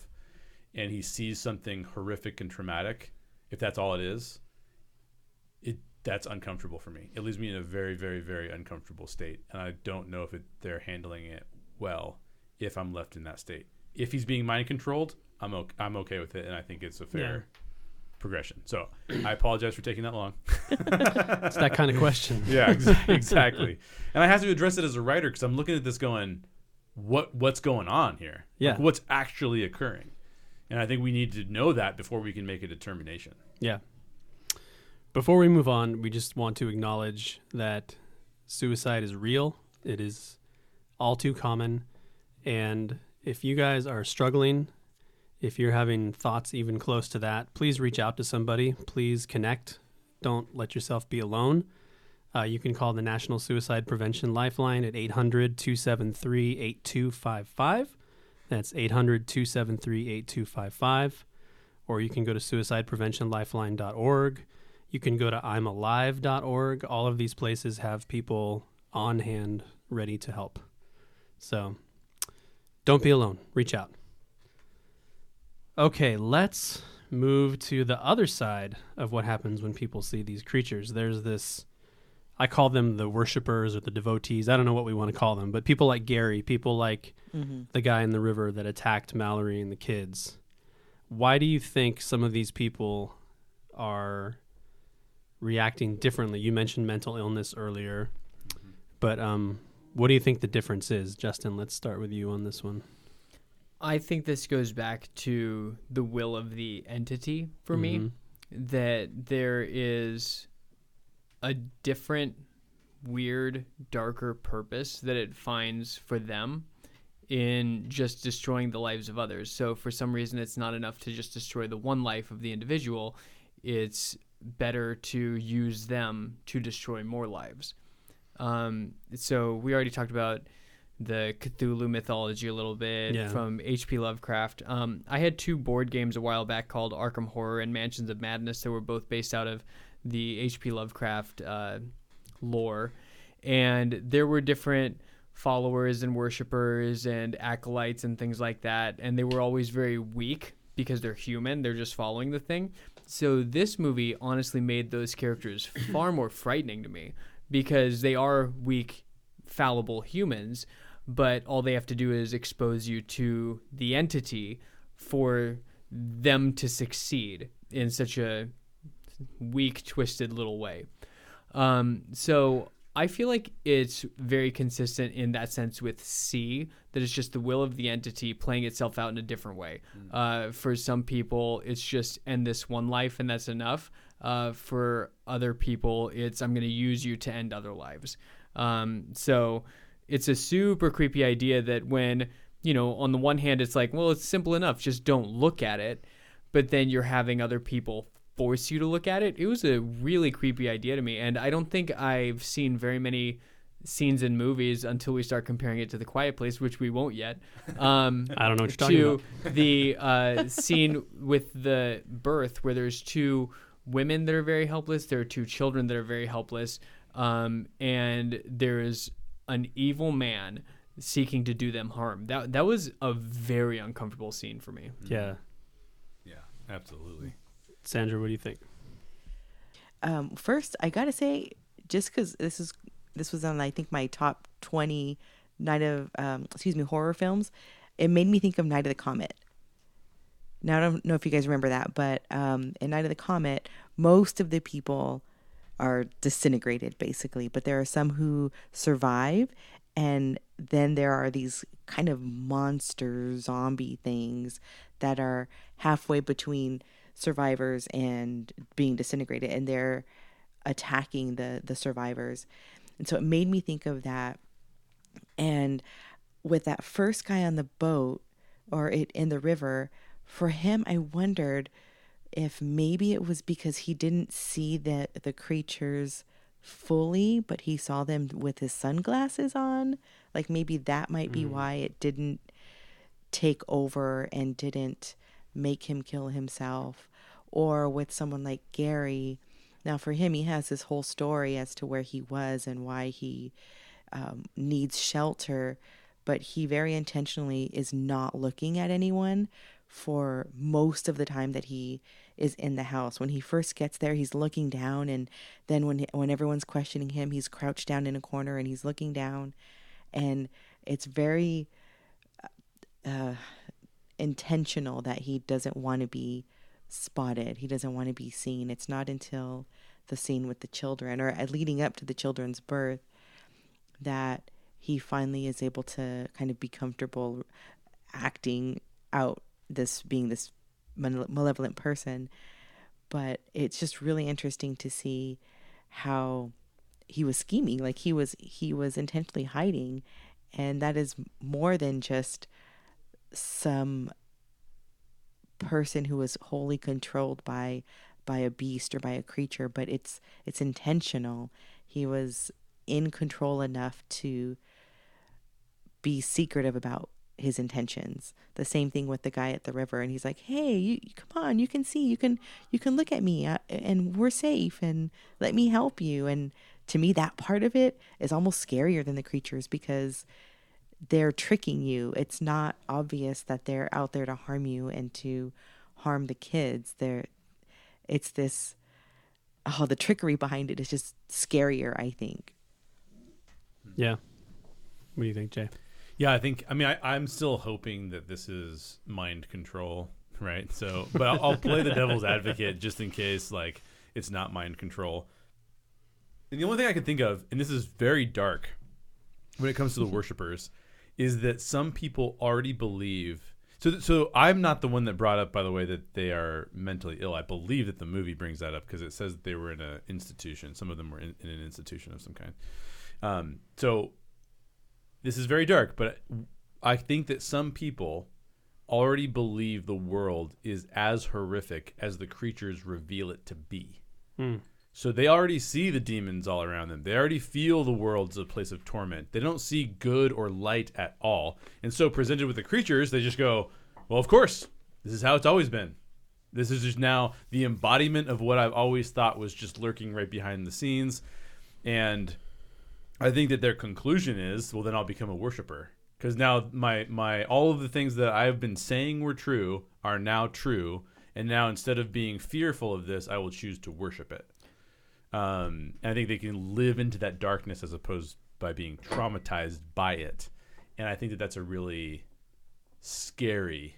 and he sees something horrific and traumatic, if that's all it is, it that's uncomfortable for me. It leaves me in a very, very, very uncomfortable state, and I don't know if it, they're handling it well if I'm left in that state. If he's being mind controlled, I'm okay, I'm okay with it, and I think it's a fair Yeah. Progression. So I apologize for taking that long. It's that kind of question. Yeah, ex- exactly. and I have to address it as a writer because I'm looking at this going, what what's going on here? Yeah. Like, what's actually occurring? And I think we need to know that before we can make a determination. Yeah. Before we move on, we just want to acknowledge that suicide is real. It is all too common. And if you guys are struggling, if you're having thoughts even close to that, please reach out to somebody. Please connect. Don't let yourself be alone. Uh, you can call the National Suicide Prevention Lifeline at 800 273 8255. That's 800 273 8255. Or you can go to suicidepreventionlifeline.org. You can go to imalive.org. All of these places have people on hand ready to help. So don't be alone. Reach out. Okay, let's move to the other side of what happens when people see these creatures. There's this, I call them the worshippers or the devotees. I don't know what we want to call them, but people like Gary, people like the guy in the river that attacked Mallory and the kids. Why do you think some of these people are reacting differently? You mentioned mental illness earlier, but um, what do you think the difference is? Justin, let's start with you on this one. I think this goes back to the will of the entity for me Mhm. that there is a different weird darker purpose that it finds for them in just destroying the lives of others. So for some reason it's not enough to just destroy the one life of the individual. It's better to use them to destroy more lives. Um, so we already talked about the Cthulhu mythology a little bit Yeah. from H.P. Lovecraft. Um, I had two board games a while back called Arkham Horror and Mansions of Madness that were both based out of the H.P. Lovecraft uh, lore, and there were different followers and worshippers and acolytes and things like that, and they were always very weak because they're human; they're just following the thing. So this movie honestly made those characters far more frightening to me because they are weak, fallible humans, but all they have to do is expose you to the entity for them to succeed in such a weak, twisted little way. Um, so I feel like it's very consistent in that sense with C, that it's just the will of the entity playing itself out in a different way. Uh, for some people, it's just end this one life and that's enough. Uh, for other people, it's I'm going to use you to end other lives. Um, so it's a super creepy idea that when, you know, on the one hand, it's like, well, it's simple enough, just don't look at it. But then you're having other people force you to look at it. It was a really creepy idea to me. And I don't think I've seen very many scenes in movies until we start comparing it to The Quiet Place, which we won't yet. Um, I don't know what you're talking to about. the uh, scene with the birth where there's two women that are very helpless there are two children that are very helpless um, and there's an evil man seeking to do them harm that that was a very uncomfortable scene for me Yeah. Yeah, absolutely. Sandra, what do you think? um, first I gotta say, just because this is this was on I think my top twenty night of um, excuse me horror films, it made me think of Night of the Comet. Now I don't know if you guys remember that, but um, in Night of the Comet, most of the people are disintegrated basically, but there are some who survive, and then there are these kind of monster zombie things that are halfway between survivors and being disintegrated, and they're attacking the the survivors, and so it made me think of that, and with that first guy on the boat or it in the river for him i wondered if maybe it was because he didn't see the the creatures fully but he saw them with his sunglasses on like maybe that might be why it didn't take over and didn't make him kill himself. Or with someone like Gary. Now for him he has this whole story as to where he was and why he um, needs shelter but he very intentionally is not looking at anyone for most of the time that he is in the house. When he first gets there, he's looking down, and then when when everyone's questioning him, he's crouched down in a corner and he's looking down, and it's very uh, intentional that he doesn't want to be spotted. He doesn't want to be seen. It's not until the scene with the children, or leading up to the children's birth, that he finally is able to kind of be comfortable acting out this being this malevolent person but it's just really interesting to see how he was scheming like he was he was intentionally hiding and that is more than just some person who was wholly controlled by by a beast or by a creature but it's it's intentional. He was in control enough to be secretive about his intentions. The same thing with the guy at the river, and he's like, "Hey, you come on, you can see, you can, you can look at me, uh, and we're safe, and let me help you." And to me, that part of it is almost scarier than the creatures because they're tricking you. It's not obvious that they're out there to harm you and to harm the kids. They're, it's this, oh, the trickery behind it is just scarier. I think. Yeah. What do you think, Jay? Yeah, I think. I mean, I, I'm still hoping that this is mind control, right? So, but I'll, I'll play the devil's advocate just in case, like, it's not mind control. And the only thing I can think of, and this is very dark, when it comes to the worshippers, is that some people already believe. So, so I'm not the one that brought up, by the way, that they are mentally ill. I believe that the movie brings that up because it says that they were in an institution. Some of them were in, in an institution of some kind. Um, so this is very dark, but I think that some people already believe the world is as horrific as the creatures reveal it to be. Hmm. So they already see the demons all around them. They already feel the world's a place of torment. They don't see good or light at all. And so presented with the creatures, they just go, "Well, of course. This is how it's always been. This is just now the embodiment of what I've always thought was just lurking right behind the scenes." And I think that their conclusion is, well, then I'll become a worshiper because now my my all of the things that I've been saying were true are now true, and now instead of being fearful of this, I will choose to worship it. Um, and I think they can live into that darkness as opposed by being traumatized by it, and I think that that's a really scary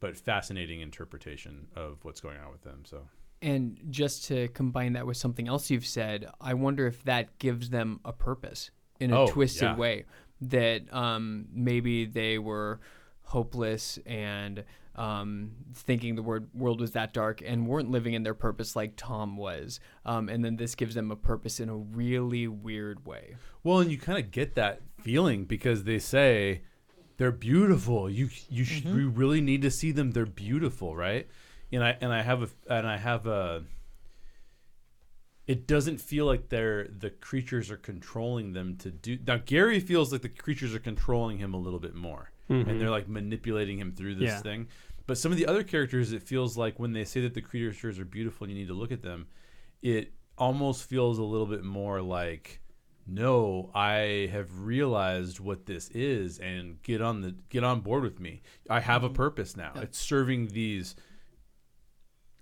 but fascinating interpretation of what's going on with them. So And just to combine that with something else you've said, I wonder if that gives them a purpose in a Oh, twisted yeah. way. That um, maybe they were hopeless and um, thinking the word world was that dark and weren't living in their purpose like Tom was. Um, and then this gives them a purpose in a really weird way. Well, and you kind of get that feeling because they say they're beautiful. You you sh- Mm-hmm. you really need to see them. They're beautiful, right? And I and I have a and I have a. It doesn't feel like they're the creatures are controlling them to do. Now Gary feels like the creatures are controlling him a little bit more, and mm-hmm. they're like manipulating him through this Yeah. thing. But some of the other characters, it feels like when they say that the creatures are beautiful and you need to look at them, it almost feels a little bit more like no i have realized what this is and get on the get on board with me i have a mm-hmm. purpose now it's serving these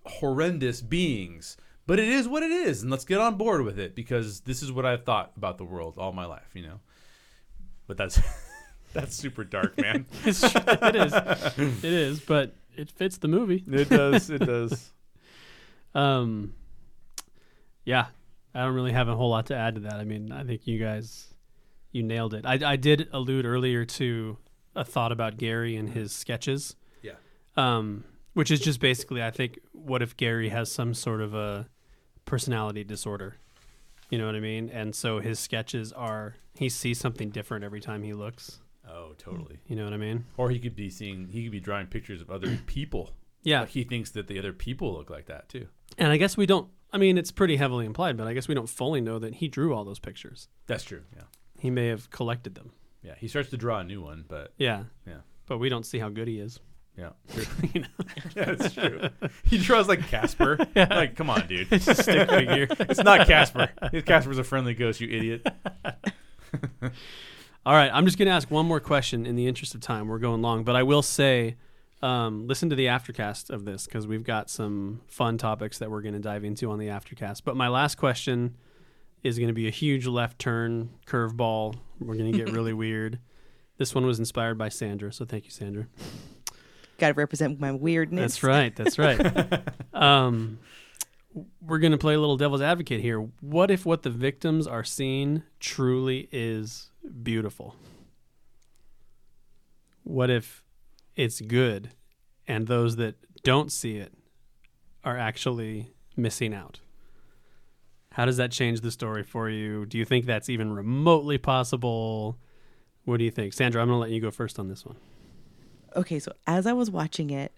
horrendous beings but it is what it is, and let's get on board with it because this is what I've thought about the world all my life, you know. But that's that's super dark, man. It is. It is, but it fits the movie. it does. It does. Um, yeah, I don't really have a whole lot to add to that. I mean, I think you guys, you nailed it. I, I did allude earlier to a thought about Gary and his sketches. Yeah. Um, which is just basically, I think, what if Gary has some sort of a personality disorder? You know what I mean? And so his sketches are, he sees something different every time he looks. Oh, totally. You know what I mean? Or he could be seeing. He could be drawing pictures of other people. Yeah. Like he thinks that the other people look like that too. And I guess we don't, I mean, it's pretty heavily implied, but I guess we don't fully know that he drew all those pictures. That's true. Yeah. He may have collected them. Yeah. He starts to draw a new one, but Yeah. Yeah. But we don't see how good he is. Yeah. You know? yeah, that's true. He draws like Casper. Like, come on, dude. It's a stick figure. It's not Casper. Casper's a friendly ghost, you idiot. All right, I'm just going to ask one more question in the interest of time. We're going long, but I will say, um, listen to the aftercast of this because we've got some fun topics that we're going to dive into on the aftercast. But my last question is going to be a huge left turn curveball. We're going to get really weird. This one was inspired by Sandra, so thank you, Sandra. Got to represent my weirdness. That's right. That's right. um, we're going to play a little devil's advocate here. What if what the victims are seeing truly is beautiful? What if it's good and those that don't see it are actually missing out? How does that change the story for you? Do you think that's even remotely possible? What do you think? Sandra, I'm going to let you go first on this one. Okay, so as I was watching it,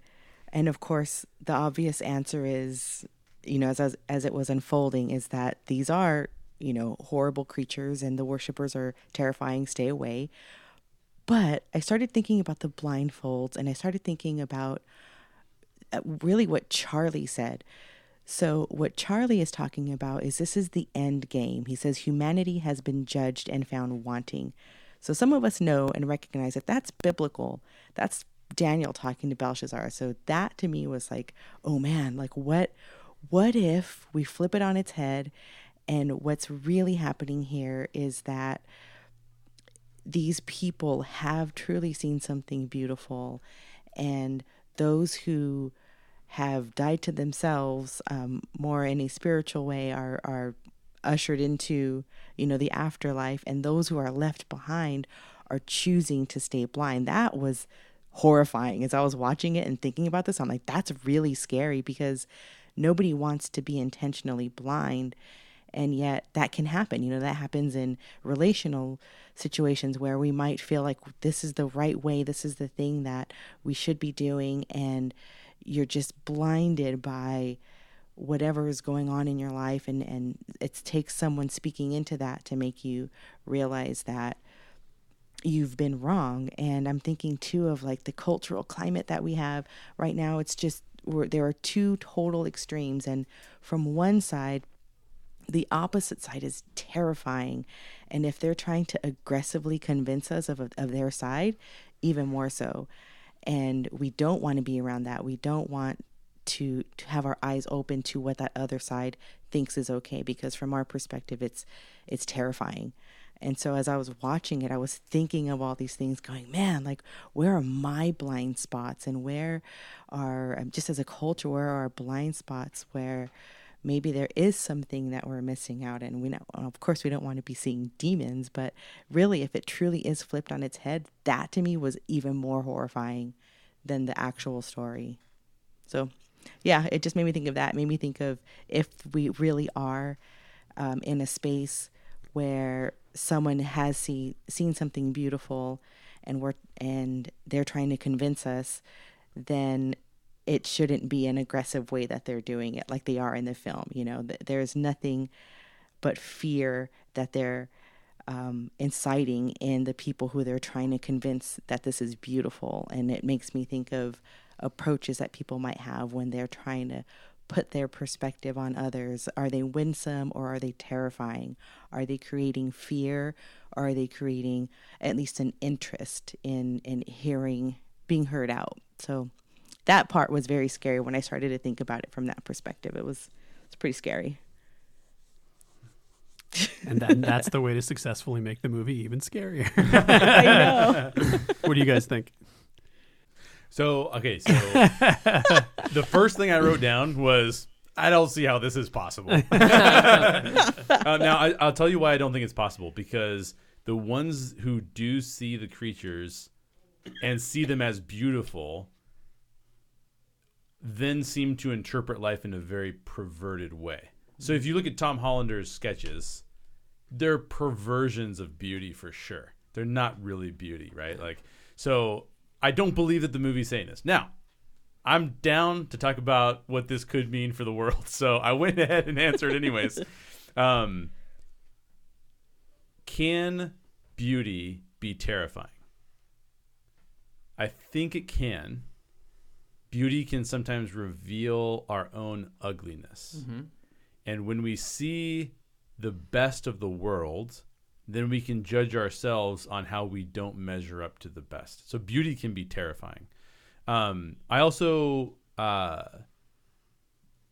and of course, the obvious answer is, you know, as as, as it was unfolding, is that these are, you know, horrible creatures, and the worshippers are terrifying. Stay away. But I started thinking about the blindfolds, and I started thinking about uh, really what Charlie said. So, what Charlie is talking about is this is the end game. He says humanity has been judged and found wanting. So, some of us know and recognize that that's biblical. That's Daniel talking to Belshazzar. So, that to me was like, oh man, like what, what if we flip it on its head? And what's really happening here is that these people have truly seen something beautiful, and those who have died to themselves um, more in a spiritual way are are ushered into you know the afterlife and those who are left behind are choosing to stay blind. That was horrifying as i was watching it and thinking about this. I'm like that's really scary because nobody wants to be intentionally blind and yet that can happen. You know that happens in relational situations where we might feel like this is the right way this is the thing that we should be doing and you're just blinded by whatever is going on in your life and and it takes someone speaking into that to make you realize that you've been wrong. And i'm thinking too of like the cultural climate that we have right now. It's just there are two total extremes and from one side the opposite side is terrifying. And if they're trying to aggressively convince us of, of their side even more so. And we don't want to be around that. We don't want to to have our eyes open to what that other side thinks is okay because from our perspective it's it's terrifying. And so as i was watching it i was thinking of all these things going man like where are my blind spots? And where are um, just as a culture where are our blind spots where maybe there is something that we're missing out and we know of course we don't want to be seeing demons but really if it truly is flipped on its head that to me was even more horrifying than the actual story. So yeah it just made me think of that. It made me think of if we really are um, in a space where someone has see, seen something beautiful and we're and they're trying to convince us then it shouldn't be an aggressive way that they're doing it like they are in the film you know? Th- there's nothing but fear that they're um, inciting in the people who they're trying to convince that this is beautiful. And it makes me think of approaches that people might have when they're trying to put their perspective on others are they winsome or are they terrifying are they creating fear or are they creating at least an interest in in hearing being heard out so that part was very scary when I started to think about it from that perspective. It was it's pretty scary. and that, that's the way to successfully make the movie even scarier. I know. what do you guys think? So okay, so the first thing I wrote down was I don't see how this is possible. uh, now I, I'll tell you why I don't think it's possible because the ones who do see the creatures and see them as beautiful then seem to interpret life in a very perverted way. So if you look at Tom Hollander's sketches, they're perversions of beauty for sure. They're not really beauty, right? Like so I don't believe that the movie's saying this. Now, I'm down to talk about what this could mean for the world. So I went ahead and answered anyways. um, can beauty be terrifying? I think it can. Beauty can sometimes reveal our own ugliness. And when we see the best of the world, then we can judge ourselves on how we don't measure up to the best. So beauty can be terrifying. Um, I also uh,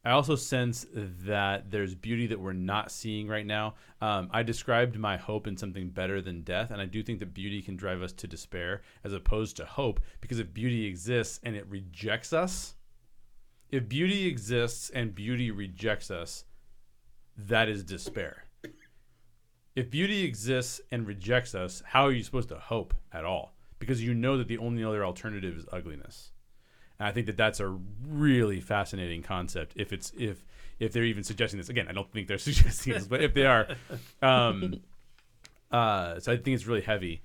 I also sense that there's beauty that we're not seeing right now. Um, I described my hope in something better than death, and I do think that beauty can drive us to despair as opposed to hope. Because if beauty exists and it rejects us, if beauty exists and beauty rejects us, that is despair. If beauty exists and rejects us, how are you supposed to hope at all? Because you know that the only other alternative is ugliness. And I think that that's a really fascinating concept. If it's if if they're even suggesting this again, I don't think they're suggesting this, but if they are, um, uh, so I think it's really heavy.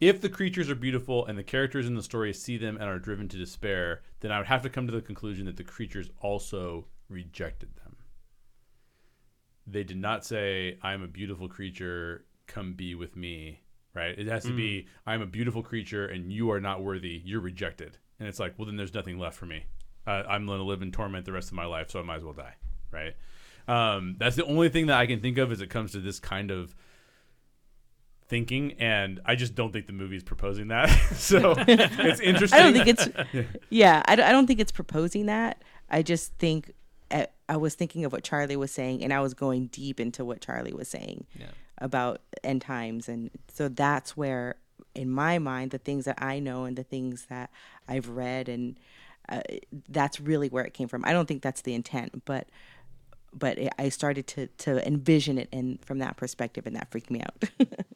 If the creatures are beautiful and the characters in the story see them and are driven to despair, then I would have to come to the conclusion that the creatures also rejected them. They did not say, "I'm a beautiful creature, come be with me." Right? It has to be, "I'm a beautiful creature and you are not worthy. You're rejected." And it's like, well, then there's nothing left for me. Uh, I'm going to live in torment the rest of my life, so I might as well die. Right? Um, that's the only thing that I can think of as it comes to this kind of thinking, and I just don't think the movie is proposing that. so it's interesting. I don't think it's. Yeah, I I don't think it's proposing that. I just think I, was thinking of what Charlie was saying, and I was going deep into what Charlie was saying Yeah. about end times, and so that's where, in my mind, the things that I know and the things that I've read, and uh, that's really where it came from. I don't think that's the intent, but but it, I started to to envision it in from that perspective, and that freaked me out.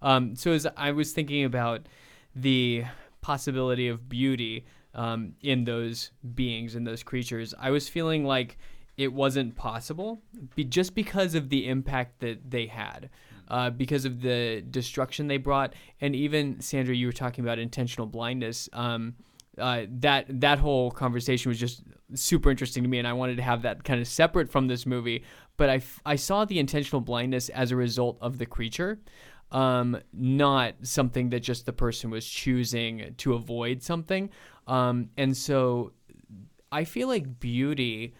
Um, so as I was thinking about the possibility of beauty um, in those beings, in those creatures, I was feeling like it wasn't possible be, just because of the impact that they had. Uh, because of the destruction they brought, and even Sandra, you were talking about intentional blindness. Um, uh, that that whole conversation was just super interesting to me, and I wanted to have that kind of separate from this movie. But I, f- I saw the intentional blindness as a result of the creature, um, not something that just the person was choosing to avoid something. Um, and so I feel like beauty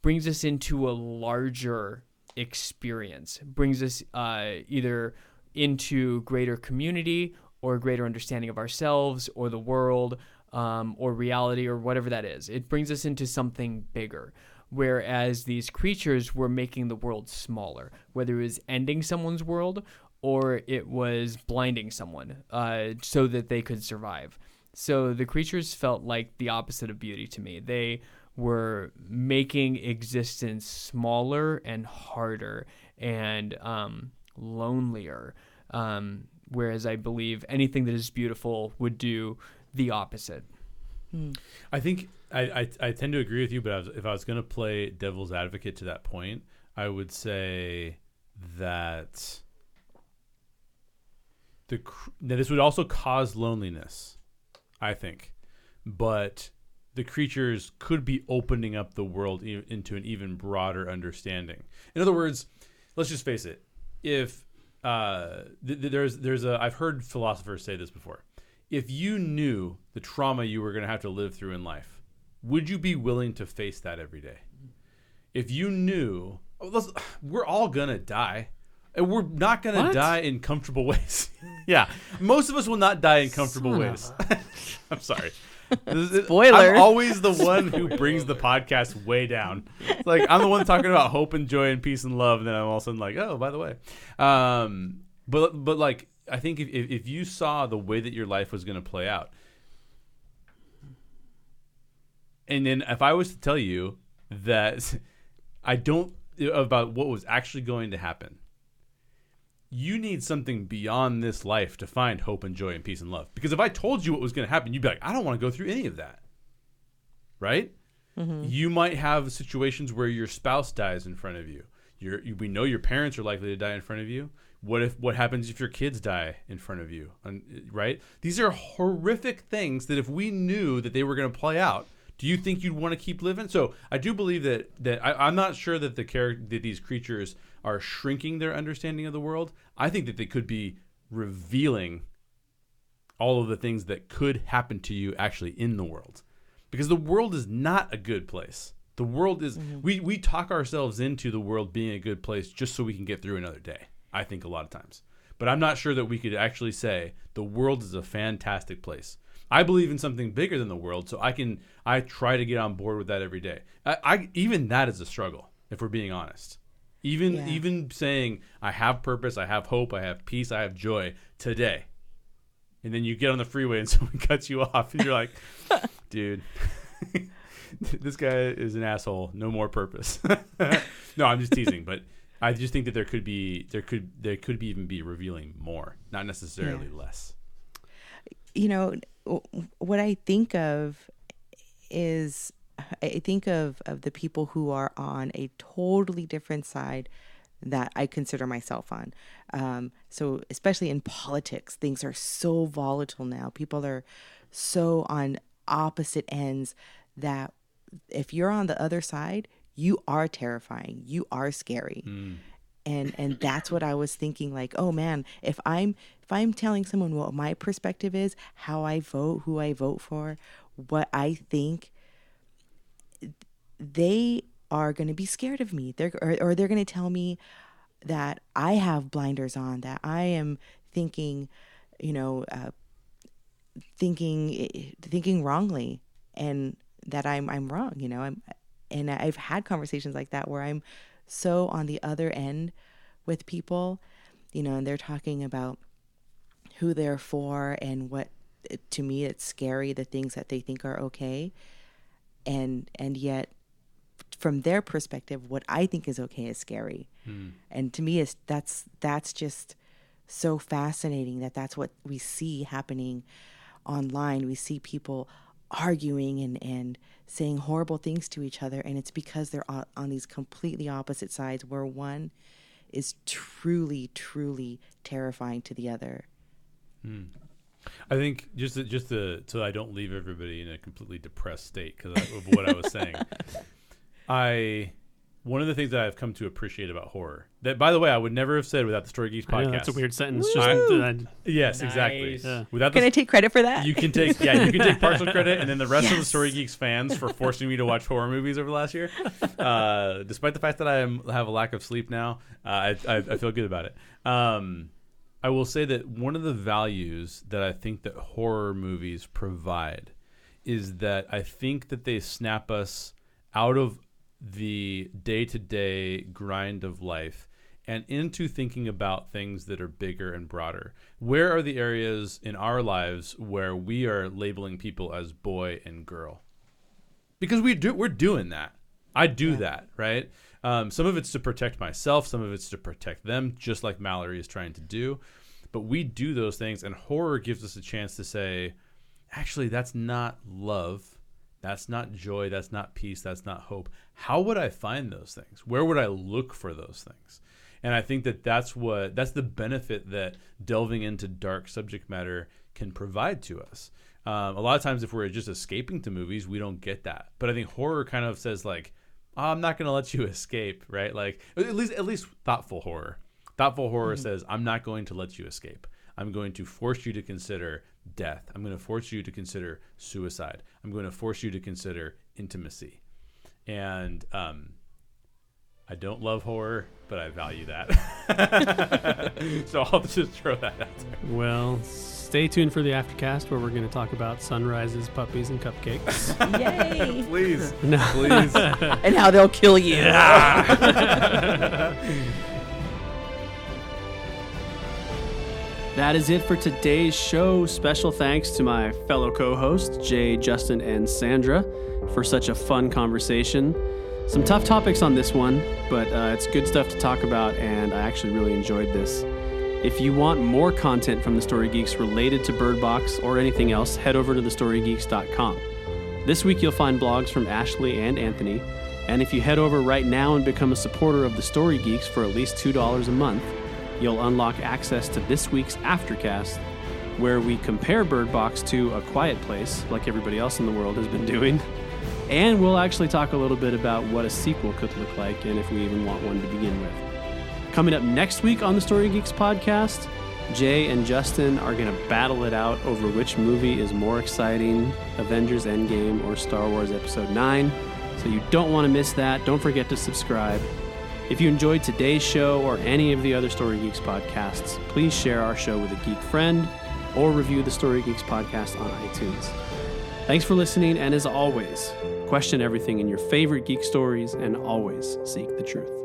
brings us into a larger experience, brings us uh, either into greater community or greater understanding of ourselves or the world um, or reality or whatever that is. It brings us into something bigger. Whereas these creatures were making the world smaller, whether it was ending someone's world or it was blinding someone uh, so that they could survive. So the creatures felt like the opposite of beauty to me. They were making existence smaller and harder and um, lonelier. Um, whereas I believe anything that is beautiful would do the opposite. I think I, I, I tend to agree with you, but I was, if I was going to play devil's advocate to that point, I would say that the now this would also cause loneliness, I think, but the creatures could be opening up the world e- into an even broader understanding. In other words, let's just face it: if uh, th- th- there's there's a I've heard philosophers say this before. If you knew the trauma you were going to have to live through in life, would you be willing to face that every day? If you knew, oh, we're all gonna die, and we're not gonna die in comfortable ways. yeah, most of us will not die in comfortable Son ways. I'm sorry. Spoiler. I'm always the one who brings the podcast way down. It's like I'm the one talking about hope and joy and peace and love, and then I'm all of a sudden like, oh, by the way, um, but but like I think if if if you saw the way that your life was going to play out, and then if I was to tell you that I don't about what was actually going to happen, you need something beyond this life to find hope and joy and peace and love. Because if I told you what was going to happen, you'd be like, I don't want to go through any of that. Right? Mm-hmm. You might have situations where your spouse dies in front of you. Your, you. We know your parents are likely to die in front of you. What if what happens if your kids die in front of you? And, right? These are horrific things that if we knew that they were going to play out, do you think you'd want to keep living? So I do believe that that I, I'm not sure that the character that these creatures are shrinking their understanding of the world. I think that they could be revealing all of the things that could happen to you actually in the world, because the world is not a good place. The world is mm-hmm. we we talk ourselves into the world being a good place just so we can get through another day. I think a lot of times. But I'm not sure that we could actually say the world is a fantastic place. I believe in something bigger than the world, so I can I try to get on board with that every day. I, I even that is a struggle, if we're being honest. Even Yeah. even saying I have purpose, I have hope, I have peace, I have joy today. And then you get on the freeway and someone cuts you off and you're like, dude, this guy is an asshole. No more purpose. no, I'm just teasing, but I just think that there could be there could there could be even be revealing more, not necessarily less. you know what i think of is i think of of the people who are on a totally different side that i consider myself on. Um, so especially in politics things are so volatile now. People are so on opposite ends that if you're on the other side you are terrifying. You are scary. And and that's what i was thinking like oh man if i'm if i'm telling someone what my perspective is how i vote who i vote for what i think they are going to be scared of me they're or, or they're going to tell me that i have blinders on that i am thinking you know uh, thinking thinking wrongly and that I'm I'm wrong, you know. I'm and I've had conversations like that where I'm so on the other end with people, you know, and they're talking about who they're for and what to me it's scary the things that they think are okay and and yet from their perspective what I think is okay is scary. Hmm. And to me is that's that's just so fascinating that that's what we see happening online. We see people arguing and, and saying horrible things to each other, and it's because they're on, on these completely opposite sides where one is truly, truly terrifying to the other. Hmm. I think just to, just to, so I don't leave everybody in a completely depressed state because of what I was saying. I one of the things that I've come to appreciate about horror that, by the way, I would never have said without the Story Geeks podcast. know that's a weird sentence. Just Woo! uh, Yes, exactly. Yeah. Without the, Can I take credit for that? You can take yeah, you can take partial credit, and then the rest of the Story Geeks fans for forcing me to watch horror movies over the last year. Uh, despite the fact that I am, have a lack of sleep now, uh, I, I, I feel good about it. Um, I will say that one of the values that I think that horror movies provide is that I think that they snap us out of the day to day grind of life and into thinking about things that are bigger and broader. Where are the areas in our lives where we are labeling people as boy and girl? Because we do, we're doing that. I do that, right? Um, some of it's to protect myself, some of it's to protect them, just like Mallory is trying to do. But we do those things, and horror gives us a chance to say, actually, that's not love. That's not joy. That's not peace. That's not hope. How would I find those things? Where would I look for those things? And I think that that's what that's the benefit that delving into dark subject matter can provide to us. Um, a lot of times, if we're just escaping to movies, we don't get that. But I think horror kind of says like, oh, "I'm not going to let you escape," right? Like at least at least thoughtful horror. Thoughtful horror says, "I'm not going to let you escape. I'm going to force you to consider death. I'm going to force you to consider suicide. I'm going to force you to consider intimacy." And um, I don't love horror, but I value that. so I'll just throw that out there. well, Stay tuned for the aftercast where we're going to talk about sunrises, puppies, and cupcakes. Yay! Please, no. please. and how they'll kill you. That is it for today's show. Special thanks to my fellow co hosts, Jay, Justin, and Sandra, for such a fun conversation. Some tough topics on this one, but uh, it's good stuff to talk about, and I actually really enjoyed this. If you want more content from the Story Geeks related to Bird Box or anything else, head over to thestorygeeks.com. This week you'll find blogs from Ashley and Anthony, and if you head over right now and become a supporter of the Story Geeks for at least $2 a month, you'll unlock access to this week's Aftercast, where we compare Bird Box to A Quiet Place, like everybody else in the world has been doing. And we'll actually talk a little bit about what a sequel could look like and if we even want one to begin with. Coming up next week on the Story Geeks podcast, Jay and Justin are going to battle it out over which movie is more exciting Avengers Endgame or Star Wars Episode 9. So you don't want to miss that. Don't forget to subscribe. If you enjoyed today's show or any of the other Story Geeks podcasts, please share our show with a geek friend or review the Story Geeks podcast on iTunes. Thanks for listening, and as always, question everything in your favorite geek stories and always seek the truth.